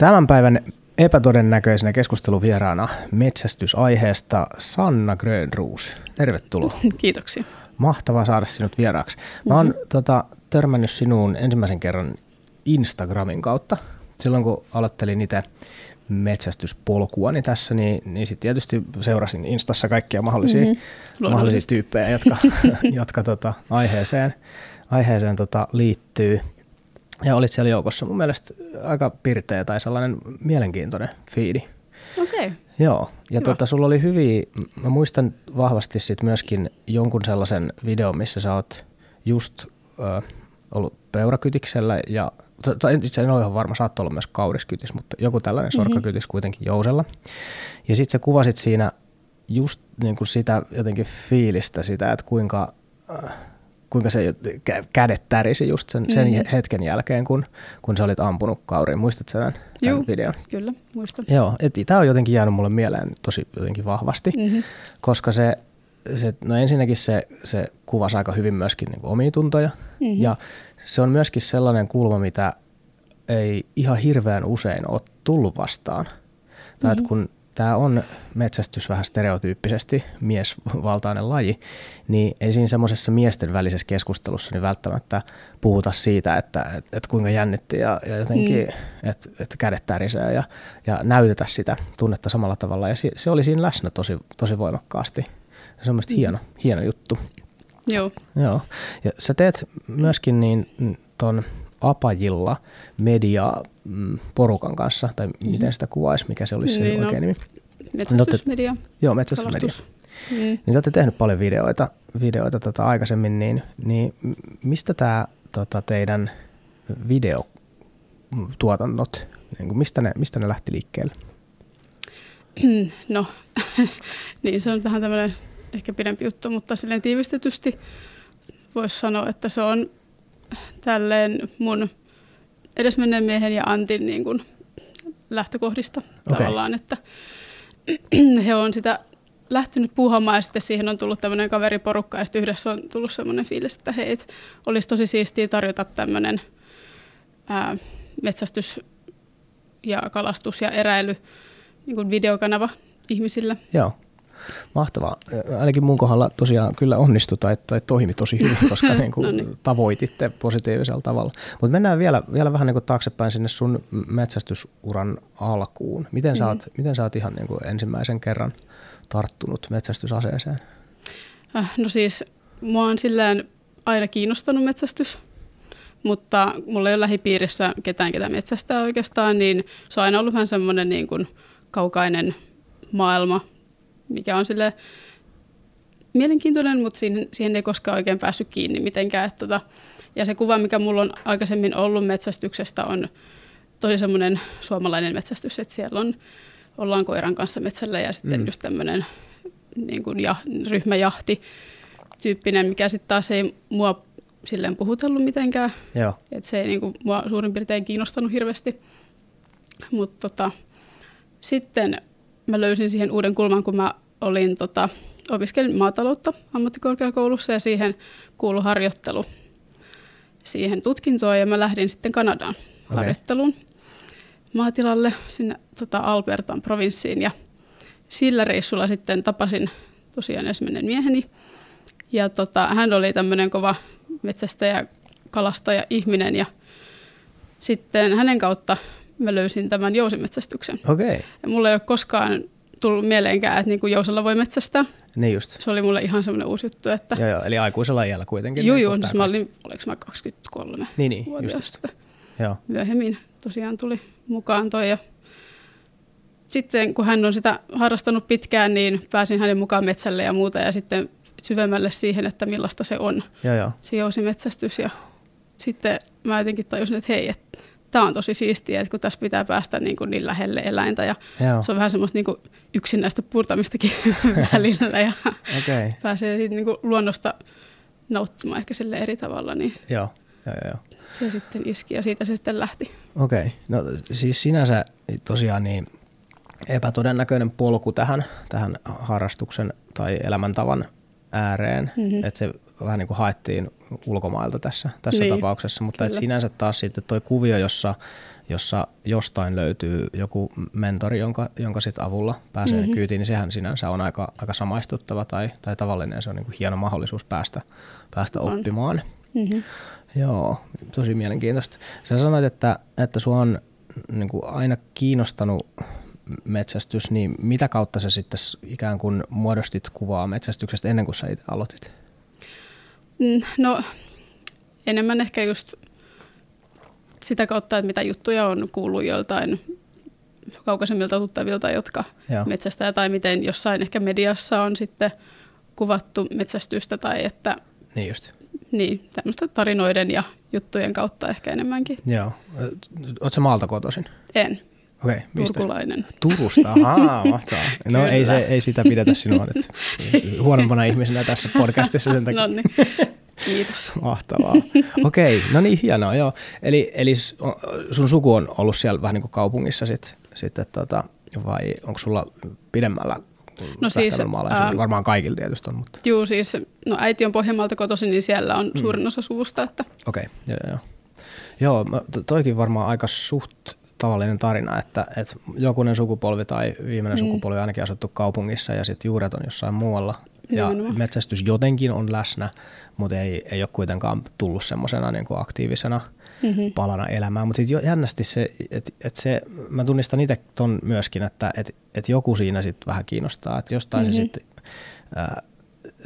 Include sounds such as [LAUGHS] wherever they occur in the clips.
Tämän päivän epätodennäköisenä keskusteluvieraana metsästysaiheesta Sanna Grönruus. Tervetuloa. [LAUGHS] Kiitoksia. Mahtavaa saada sinut vieraaksi. Mä oon mm-hmm. tota, törmännyt sinuun ensimmäisen kerran Instagramin kautta. Silloin kun aloittelin itse metsästyspolkuani tässä, niin, niin sitten tietysti seurasin Instassa kaikkia mahdollisia, mm-hmm. mahdollisia tyyppejä, jotka, [LAUGHS] jotka tota, aiheeseen, aiheeseen tota, liittyy. Ja olit siellä joukossa mun mielestä aika pirteä tai sellainen mielenkiintoinen fiidi. Okei. Okay. Joo, ja tota, sulla oli hyviä, mä muistan vahvasti sit myöskin jonkun sellaisen videon, missä sä oot just ö, ollut peurakytiksellä ja itse en ole ihan varma, saattoi olla myös kauriskytis, mutta joku tällainen mm-hmm. sorkakytis kuitenkin jousella. Ja sitten sä kuvasit siinä just niin kuin sitä jotenkin fiilistä sitä, että kuinka, äh, kuinka se kädet tärisi just sen, sen mm-hmm. hetken jälkeen, kun, kun sä olit ampunut kauriin. Muistatko tämän, tämän Juu, videon? kyllä, muistan. Joo, tämä on jotenkin jäänyt mulle mieleen tosi jotenkin vahvasti, mm-hmm. koska se, se, no ensinnäkin se, se kuvasi aika hyvin myöskin niin omia tuntoja, mm-hmm. ja se on myöskin sellainen kulma, mitä ei ihan hirveän usein ole tullut vastaan. Mm-hmm. Tai että kun tämä on metsästys vähän stereotyyppisesti miesvaltainen laji, niin ei siinä semmoisessa miesten välisessä keskustelussa niin välttämättä puhuta siitä, että et, et kuinka jännitti ja, ja jotenkin, mm. että et kädet tärisee ja, ja näytetä sitä tunnetta samalla tavalla. Ja se, se oli siinä läsnä tosi, tosi voimakkaasti. Se on mielestäni mm. hieno, hieno juttu. Joo. Joo. Ja sä teet myöskin niin ton Apajilla media mm, porukan kanssa, tai mm-hmm. miten sitä kuvaisi, mikä se olisi niin, se oikein no, nimi. Metsästysmedia. Joo, metsästysmedia. Mm. Niin te olette tehnyt paljon videoita, videoita tota aikaisemmin, niin, niin mistä tämä tota, teidän videotuotannot, niin kuin mistä, ne, mistä ne lähti liikkeelle? [CLEARS THROAT] No, [LAUGHS] niin se on vähän tämmöinen ehkä pidempi juttu, mutta silleen tiivistetysti voisi sanoa, että se on tälleen mun edesmenneen miehen ja Antin niin kuin lähtökohdista okay. tavallaan, että [CLEARS THROAT] he on sitä lähtenyt puuhaamaan ja sitten siihen on tullut tämmöinen kaveriporukka ja sitten yhdessä on tullut semmoinen fiilis, että hei, olisi tosi siistiä tarjota tämmöinen ää, metsästys ja kalastus ja eräily niin kuin videokanava ihmisille. Joo. Mahtavaa. Ainakin mun kohdalla tosiaan kyllä onnistui tai, tai toimi tosi hyvin, [LAUGHS] koska niin kuin no niin. tavoititte positiivisella tavalla. Mutta mennään vielä, vielä vähän niin kuin taaksepäin sinne sun metsästysuran alkuun. Miten, sä, oot, miten sä oot ihan niin kuin ensimmäisen kerran tarttunut metsästysaseeseen? Äh, no siis mua on silleen aina kiinnostanut metsästys, mutta mulla ei ole lähipiirissä ketään, ketä metsästää oikeastaan, niin se on aina ollut vähän semmoinen niin kuin kaukainen maailma, mikä on sille mielenkiintoinen, mutta siihen, siihen ei koskaan oikein päässyt kiinni mitenkään. Että tota, ja se kuva, mikä mulla on aikaisemmin ollut metsästyksestä, on tosi semmoinen suomalainen metsästys, että siellä on, ollaan koiran kanssa metsällä ja sitten mm. just tämmöinen niin kuin ja, ryhmäjahti tyyppinen, mikä sitten taas ei mua silleen puhutellut mitenkään. Joo. Et se ei niin kuin, mua suurin piirtein kiinnostanut hirveästi. Mutta tota, sitten mä löysin siihen uuden kulman, kun mä olin, tota, opiskelin maataloutta ammattikorkeakoulussa ja siihen kuului harjoittelu siihen tutkintoon ja mä lähdin sitten Kanadaan okay. harjoitteluun maatilalle sinne tota, Albertan provinssiin ja sillä reissulla sitten tapasin tosiaan ensimmäinen mieheni ja tota, hän oli tämmöinen kova metsästäjä, kalastaja, ihminen ja sitten hänen kautta mä löysin tämän jousimetsästyksen. Okay. Ja mulla ei ole koskaan tullut mieleenkään, että niinku jousella voi metsästää. Niin just. Se oli mulle ihan semmoinen uusi juttu. Että... Joo, joo, eli aikuisella iällä kuitenkin. Joo, niin joo, siis mä olin, oliko mä 23 Niin, niin, just, just. Joo. Myöhemmin tosiaan tuli mukaan toi ja sitten kun hän on sitä harrastanut pitkään, niin pääsin hänen mukaan metsälle ja muuta ja sitten syvemmälle siihen, että millaista se on, joo, joo. se jousimetsästys. Ja sitten mä jotenkin tajusin, että hei, että tämä on tosi siistiä, että kun tässä pitää päästä niin, kuin niin lähelle eläintä ja Joo. se on vähän semmoista niin kuin yksinäistä purtamistakin [LAUGHS] välillä ja okay. pääsee siitä niin kuin luonnosta nauttimaan ehkä sille eri tavalla. Niin Joo. Joo, joo. Se sitten iski ja siitä se sitten lähti. Okei, okay. no siis sinänsä tosiaan niin epätodennäköinen polku tähän, tähän harrastuksen tai elämäntavan ääreen, mm-hmm. että se vähän niin kuin haettiin ulkomailta tässä, tässä Niin, tapauksessa, mutta et sinänsä taas sitten toi kuvio, jossa, jossa jostain löytyy joku mentori, jonka, jonka sit avulla pääsee Mhm. mm-hmm. kyytiin, niin sehän sinänsä on aika, aika samaistuttava tai, tai tavallinen. Se on niin kuin hieno mahdollisuus päästä, päästä On. oppimaan. Mm-hmm. Joo, tosi mielenkiintoista. Sä sanoit, että, että sua on niin kuin aina kiinnostanut metsästys, niin mitä kautta sä sitten ikään kuin muodostit kuvaa metsästyksestä ennen kuin sä itse aloitit? Mm, No enemmän ehkä just sitä kautta, että mitä juttuja on kuullut joiltain kaukaisemmilta tuttavilta, jotka Joo. metsästää, tai miten jossain ehkä mediassa on sitten kuvattu metsästystä, tai että Niin just. niin, tämmöistä tarinoiden ja juttujen kautta ehkä enemmänkin. Joo. Oletko maalta kotoisin? En, Okei, okay, mistä? turkulainen. Turusta, ahaa, [LAUGHS] mahtavaa. No ei, se, ei sitä pidetä sinua nyt huonompana ihmisenä tässä podcastissa sen takia. No niin, kiitos. Mahtavaa. Okei, okay, no niin hienoa, joo. Eli, eli sun suku on ollut siellä vähän niin kuin kaupungissa sit, sitten, tota, vai onko sulla pidemmällä No siis, ää, Varmaan kaikilla tietysti on, mutta Juu, siis no äiti on Pohjanmaalta kotoisin, niin siellä on Mm. suurin osa suvusta, että okei, okay, joo, joo. Joo, toikin varmaan aika suht tavallinen tarina, että, että jokunen sukupolvi tai viimeinen Mm. sukupolvi on ainakin asuttu kaupungissa ja sitten juuret on jossain muualla. Ja Nimenomaan. metsästys jotenkin on läsnä, mutta ei, ei ole kuitenkaan tullut semmoisena niin aktiivisena mm-hmm. palana elämään. Mutta sitten jännästi se, että et se, mä tunnistan itse ton myöskin, että et, et joku siinä sitten vähän kiinnostaa, että jostain mm-hmm. se Mhm. sitten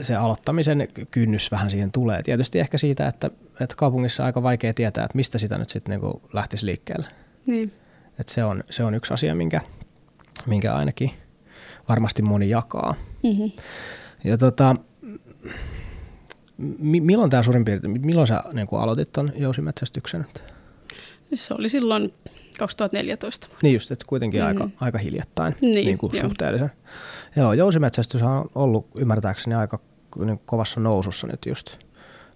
se aloittamisen kynnys vähän siihen tulee. Tietysti ehkä siitä, että, että kaupungissa on aika vaikea tietää, että mistä sitä nyt sitten niinku lähtisi liikkeelle. niin. Et se, on, se on yksi asia, minkä, minkä ainakin varmasti moni jakaa. Mm-hmm. Ja tota, mi- milloin tämä suurin piirtein, milloin sä niin aloitit ton jousimetsästyksen? Se oli silloin 2014. Niin just, että kuitenkin mm. aika, aika hiljattain Niin, niin kuin joo. suhteellisen. Joo, jousimetsästys on ollut ymmärtääkseni aika niin kovassa nousussa nyt just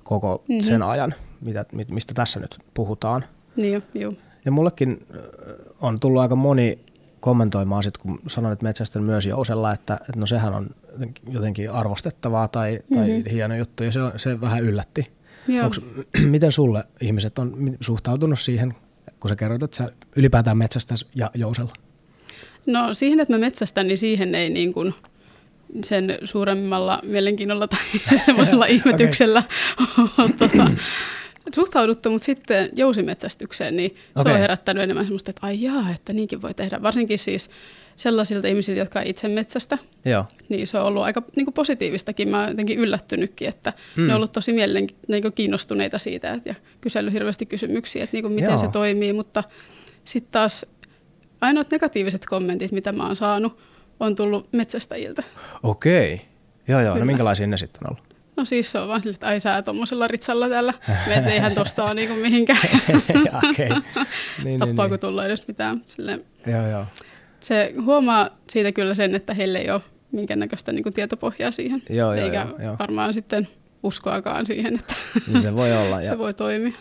koko Mhm. mm-hmm. sen ajan, mitä, mi- mistä tässä nyt puhutaan. Niin jo, joo. Ja mullekin ö, on tullut aika moni kommentoimaan sit, kun sanoin, että metsästän myös jousella, että, että no sehän on jotenkin arvostettavaa tai, tai Mhm. hieno juttu ja se, on- se vähän yllätti. Onks, [CLEARS THROAT] miten sulle ihmiset on suhtautunut siihen, kun sä kerroit, että sä ylipäätään metsästäs ja jousella? No siihen, että mä metsästän, niin siihen ei niin kuin sen suuremmalla mielenkiinnolla tai [LAUGHS] semmoisella [LAUGHS] ihmetyksellä [LAUGHS] ole tota, suhtauduttu, mutta sitten jousimetsästykseen, niin se Okei. on herättänyt enemmän semmoista, että ai jaa, että niinkin voi tehdä. Varsinkin siis sellaisilta ihmisiltä, jotka itse metsästä, Joo. niin se on ollut aika niin kuin positiivistakin. Mä oon jotenkin yllättynytkin, että Mm. mm. ne on ollut tosi mielen niin kuin kiinnostuneita siitä että, ja kysellyt hirveästi kysymyksiä, että niin kuin miten Joo. se toimii, mutta sitten taas ainoat negatiiviset kommentit, mitä mä oon saanut, on tullut metsästäjiltä. Okei. Joo, joo. No Kyllä. minkälaisia ne sitten on ollut? No siis se on vaan sille, että ai sä tuommoisella ritsalla täällä, että eihän tosta ole niinku mihinkään. [LAUGHS] Okei. [LAUGHS] Niin, Tappaako niin, tulla edes mitään. Silleen, niin. Joo, joo. se huomaa siitä kyllä sen, että heillä ei ole minkäännäköistä niinku tietopohjaa siihen. Joo, joo, eikä joo, joo. varmaan sitten uskoakaan siihen, että Niin se voi olla. [LAUGHS] Ja se voi toimia.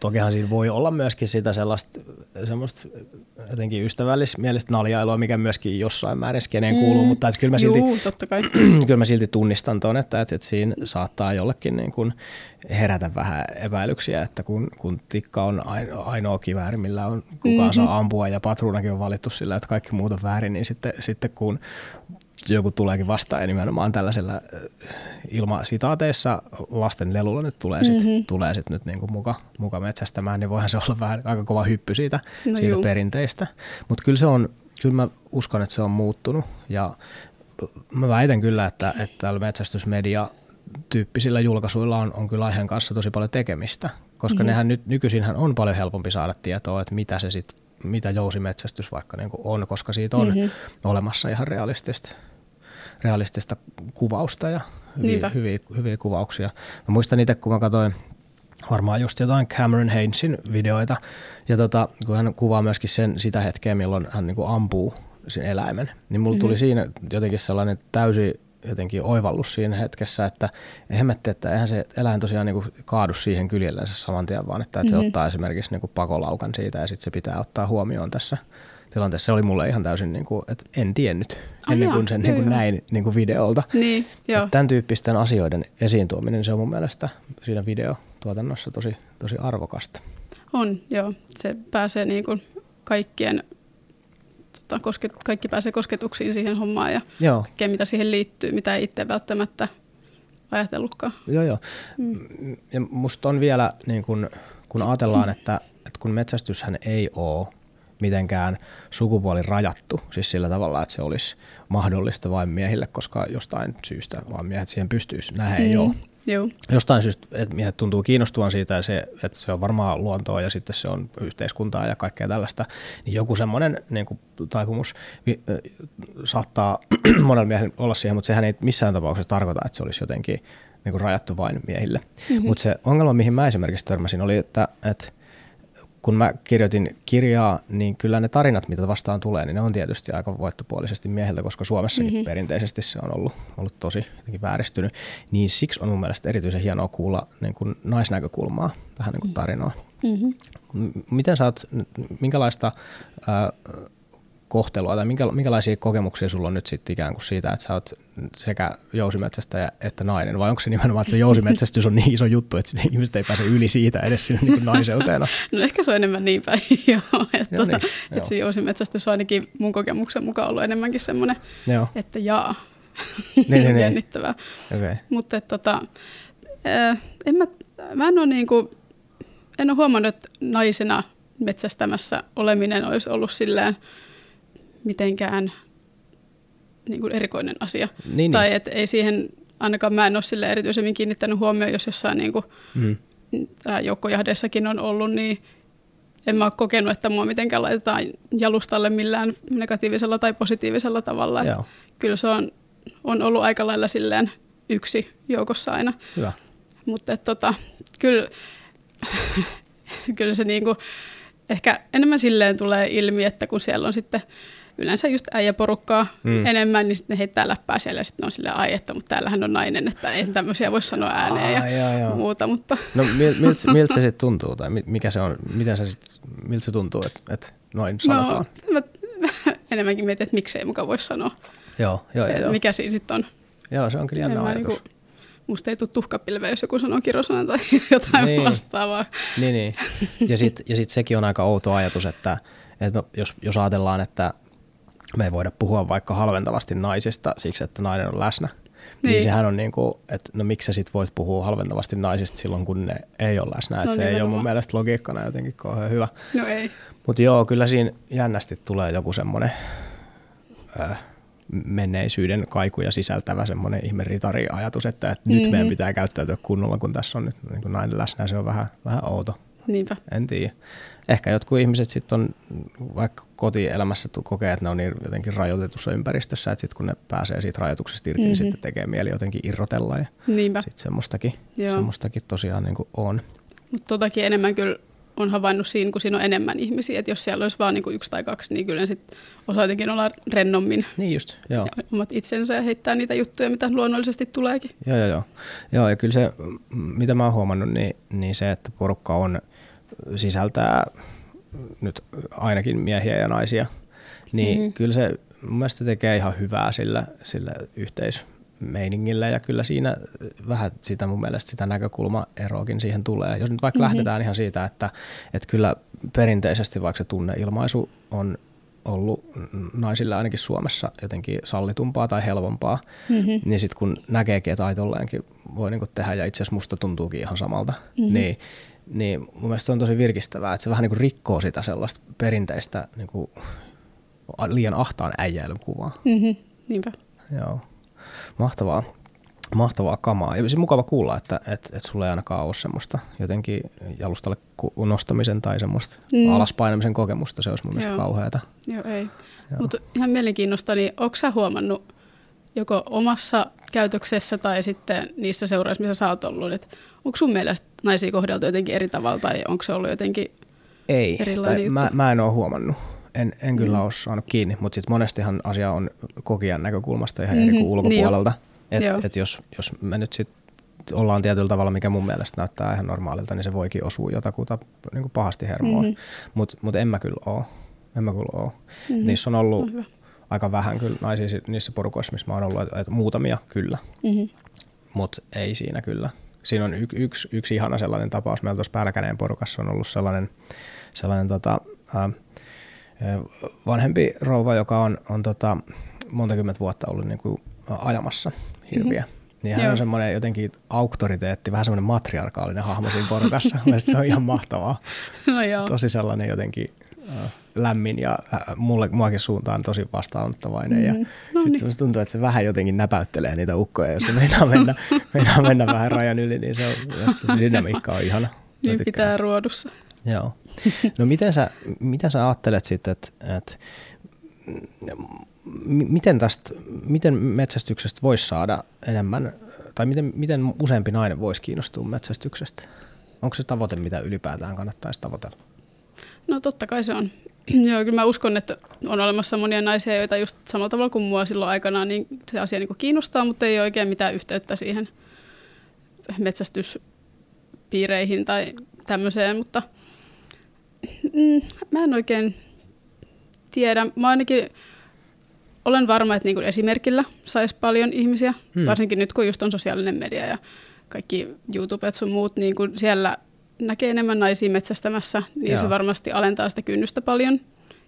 Tokihan siinä voi olla myöskin sitä sellaista semmoista jotenkin ystävällismielistä naljailua, mikä myöskin jossain määrin skeneen kuuluu, Mm. mutta että kyllä mä silti Juu, totta kai. [CLEARS THROAT] kyllä mä silti tunnistan tuon, että, että, että siinä saattaa jollekin niin kuin herätä vähän epäilyksiä, että kun, kun tikka on ainoa, ainoa kivääri, millä on kukaan mm-hmm. saa ampua ja patruunakin on valittu sillä, että kaikki muut on väärin, niin sitten, sitten kun joku tuleekin vastaan ja nimenomaan tällaisella äh, ilma sitaateissa lasten lelulla nyt tulee sit, Mhm. mm-hmm. tulee sit nyt niinku muka, muka metsästämään, niin voihan se olla vähän aika kova hyppy siitä, No siitä juu. perinteistä. Mutta kyllä se on, kyllä mä uskon, että se on muuttunut ja mä väitän kyllä, että, että täällä metsästysmedia tyyppisillä julkaisuilla on, on kyllä aiheen kanssa tosi paljon tekemistä, koska mm-hmm. nehän nyt nykyisinhän on paljon helpompi saada tietoa, että mitä se sit, mitä jousimetsästys vaikka niin on, koska siitä on Mhm. mm-hmm. olemassa ihan realistista, realistista kuvausta ja hyviä, Niinpä. hyviä, hyviä kuvauksia. Mä muistan itse, kun mä katsoin varmaan just jotain Cameron Haynesin videoita, ja tota, kun hän kuvaa myöskin sen, sitä hetkeä, milloin hän niin ampuu sen eläimen, niin mulla mm-hmm. tuli siinä jotenkin sellainen täysi jotenkin oivallus siinä hetkessä, että hemmetti, että eihän se eläin tosiaan niin kuin kaadu siihen kyljellensä saman tien, vaan että, että mm-hmm. se ottaa esimerkiksi niin kuin pakolaukan siitä ja sitten se pitää ottaa huomioon tässä tilanteessa. Se oli mulle ihan täysin, niin kuin, että en tiennyt oh, ennen kuin sen niin kuin näin niin kuin videolta. Niin, joo. Tämän tyyppisten asioiden esiin tuominen, se on mun mielestä siinä videotuotannossa tosi, tosi arvokasta. On, joo. Se pääsee niin kuin kaikkien tota, kosket, kaikki pääsee kosketuksiin siihen hommaan ja joo. kaikkea, mitä siihen liittyy, mitä ei itse välttämättä ajatellutkaan. Joo, joo. Mm. Ja musta on vielä, niin kun, kun ajatellaan, että, että kun metsästyshän ei ole mitenkään sukupuoli rajattu, siis sillä tavalla, että se olisi mahdollista vain miehille, koska jostain syystä vain miehet siihen pystyisi. Näin mm. ei ole. Joo. Jostain syystä, että miehet tuntuu kiinnostuvan siitä, ja se, että se on varmaan luontoa ja sitten se on yhteiskuntaa ja kaikkea tällaista, niin joku semmoinen niin kuin, taipumus saattaa [CLEARS THROAT] monella miehellä olla siihen, mutta sehän ei missään tapauksessa tarkoita, että se olisi jotenkin niin kuin rajattu vain miehille. Mm-hmm. Mutta se ongelma, mihin mä esimerkiksi törmäsin, oli, että, että kun mä kirjoitin kirjaa, niin kyllä ne tarinat, mitä vastaan tulee, niin ne on tietysti aika voittopuolisesti miehiltä, koska Suomessakin mm-hmm. perinteisesti se on ollut, ollut tosi vääristynyt. Niin siksi on mun mielestä erityisen hienoa kuulla niin kuin naisnäkökulmaa tähän niin kuin tarinaan. Mm-hmm. Miten sä oot, minkälaista äh, kohtelua tai minkä, minkälaisia kokemuksia sulla on nyt sitten ikään kuin siitä, että sä oot sekä jousimetsästäjä että nainen, vai onko se nimenomaan, että se jousimetsästys on niin iso juttu, että ihmiset ei pääse yli siitä edes sinne niin naiseuteen asti? No ehkä se on enemmän niin päin, [LAUGHS] joo, että, joo, niin, että joo. se jousimetsästys on ainakin mun kokemuksen mukaan ollut enemmänkin semmoinen, joo. että jaa, niin, niin, niin. [LAUGHS] jännittävää. Okay. Mutta että, tota, en mä, mä en ole niin kuin, en ole huomannut, että naisena metsästämässä oleminen olisi ollut silleen, mitenkään niin kuin erikoinen asia. Niin, tai niin. että ei siihen, ainakaan mä en ole sille erityisemmin kiinnittänyt huomioon, jos jossain niin kuin, mm. joukkojahdeissakin on ollut, niin en mä ole kokenut, että mua mitenkään laitetaan jalustalle millään negatiivisella tai positiivisella tavalla. Kyllä se on, on ollut aika lailla silleen yksi joukossa aina. Hyvä. Mutta tota, kyllä, [LAUGHS] kyllä se niinku, ehkä enemmän silleen tulee ilmi, että kun siellä on sitten yleensä just äijäporukkaa mm. enemmän, niin sitten ne heittää läppää siellä ja sitten on silleen, ai että, mutta täällähän on nainen, että ei tämmöisiä voi sanoa ääneen ja joo, joo. muuta. Mutta. No miltä, miltä se sitten tuntuu tai mikä se on, miten se sit, miltä se tuntuu, että, että noin no, sanotaan? No, mä [LAUGHS] enemmänkin mietin, että miksei mukaan voi sanoa. Joo, joo, joo. Mikä siinä sitten on. Joo, se on kyllä jännä ajatus. Niinku, musta ei tule tuhkapilveä, jos joku sanoo kirosana tai [LAUGHS] jotain niin. vastaavaa. Niin, niin. Ja sitten ja sit sekin on aika outo ajatus, että, että jos, jos ajatellaan, että me ei voida puhua vaikka halventavasti naisista siksi, että nainen on läsnä. Niin, niin sehän on niin kuin, että no miksi sä sit voit puhua halventavasti naisista silloin, kun ne ei ole läsnä. No, että se ei ole mun mielestä logiikkana jotenkin kauhean hyvä. No ei. Mutta joo, kyllä siinä jännästi tulee joku semmoinen äh, menneisyyden kaikuja sisältävä semmoinen ihme ajatus, että, että mm-hmm. nyt meidän mhm. pitää käyttäytyä kunnolla, kun tässä on nyt niin kuin nainen läsnä. Se on vähän, vähän outo. Niinpä. En tiedä. Ehkä jotkut ihmiset sitten on vaikka kotielämässä kokee, että ne on niin jotenkin rajoitetussa ympäristössä, että sitten kun ne pääsee siitä rajoituksesta irti, mm-hmm. niin mhm. sitten tekee mieli jotenkin irrotella ja sitten semmoistakin, semmoistakin tosiaan niin kuin on. Mutta totakin enemmän kyllä on havainnut siinä, kun siinä on enemmän ihmisiä, että jos siellä olisi vain niin yksi tai kaksi, niin kyllä sitten osaa jotenkin olla rennommin. Niin just, joo. Omat itsensä ja heittää niitä juttuja, mitä luonnollisesti tuleekin. Joo, joo, joo. Joo, ja kyllä se, mitä mä oon huomannut, niin, niin se, että porukka on sisältää nyt ainakin miehiä ja naisia, niin mm-hmm. kyllä se mun mielestä tekee ihan hyvää sillä, sillä yhteismeiningillä ja kyllä siinä vähän sitä mun mielestä sitä näkökulmaeroakin siihen tulee. Jos nyt vaikka mm-hmm. lähdetään ihan siitä, että, että kyllä perinteisesti vaikka se tunneilmaisu on ollut naisille ainakin Suomessa jotenkin sallitumpaa tai helpompaa, mm-hmm. niin sitten kun näkeekin, että aitolleenkin voi niinku tehdä ja itse asiassa musta tuntuukin ihan samalta, mm-hmm. niin niin mun mielestä se on tosi virkistävää, että se vähän niin kuin rikkoo sitä sellaista perinteistä niin kuin liian ahtaan äijäilyn kuvaa. Mm-hmm, niinpä. Joo, mahtavaa. Mahtavaa kamaa. Ja se mukava kuulla, että et, et sulla ei ainakaan ole semmoista jotenkin jalustalle nostamisen tai semmoista mm. alaspainamisen kokemusta. Se olisi mun mielestä kauheata. Joo, ei. Mutta ihan mielenkiinnosta, niin onko sä huomannut joko omassa käytöksessä tai sitten niissä seuraissa, missä sä oot ollut, että onko sun mielestä naisia kohdeltu jotenkin eri tavalla tai onko se ollut jotenkin Ei, erilainen mä, mä en ole huomannut. En, en kyllä mm. ole saanut kiinni, mutta sitten monestihan asia on kokijan näkökulmasta ihan mm-hmm, eri kuin niin ulkopuolelta. Että et jos, jos me nyt sitten ollaan tietyllä tavalla, mikä mun mielestä näyttää ihan normaalilta, niin se voikin osua jotakuta niin kuin pahasti hermoon. Mm-hmm. Mutta mut en mä kyllä oo. En mä kyllä oo. Mm-hmm. Niissä on ollut no, aika vähän kyllä naisia niissä porukoissa, missä mä oon ollut, että et muutamia kyllä. Mm-hmm. Mutta ei siinä kyllä. Siinä on y- yksi, yksi ihana sellainen tapaus. Meillä tuossa Päälläkäneen porukassa on ollut sellainen, sellainen tota, ää, vanhempi rouva, joka on, on tota, monta kymmentä vuotta ollut niin kuin ajamassa hirviä. Mm-hmm. Niin hän Joo. on semmoinen jotenkin auktoriteetti, vähän semmoinen matriarkaalinen hahmo siinä porukassa. [LAUGHS] se on ihan mahtavaa. [LAUGHS] No joo. Tosi sellainen jotenkin äh, lämmin ja äh, mulle, muakin suuntaan tosi vastaanottavainen. Mm. Ja no sitten niin. tuntuu, että se vähän jotenkin näpäyttelee niitä ukkoja, jos meinaa mennä, [LAUGHS] meinaa mennä vähän rajan yli, niin se, on, se dynamiikka on ihana. Niin pitää ruodussa. Joo. No miten sä, miten sä ajattelet sitten, että, että miten, tästä, miten metsästyksestä voisi saada enemmän, tai miten, miten useampi nainen voisi kiinnostua metsästyksestä? Onko se tavoite, mitä ylipäätään kannattaisi tavoitella? No totta kai se on. [CLEARS THROAT] Joo, kyllä mä uskon, että on olemassa monia naisia, joita just samalla tavalla kuin mua silloin aikana, niin se asia niin kiinnostaa, mutta ei ole oikein mitään yhteyttä siihen metsästyspiireihin tai tämmöiseen, mutta mm, mä en oikein tiedä. Mä ainakin olen varma, että niin kuin esimerkillä saisi paljon ihmisiä, hmm. varsinkin nyt kun just on sosiaalinen media ja kaikki YouTubet sun muut, niin kuin siellä näkee enemmän naisia metsästämässä, niin Joo. se varmasti alentaa sitä kynnystä paljon.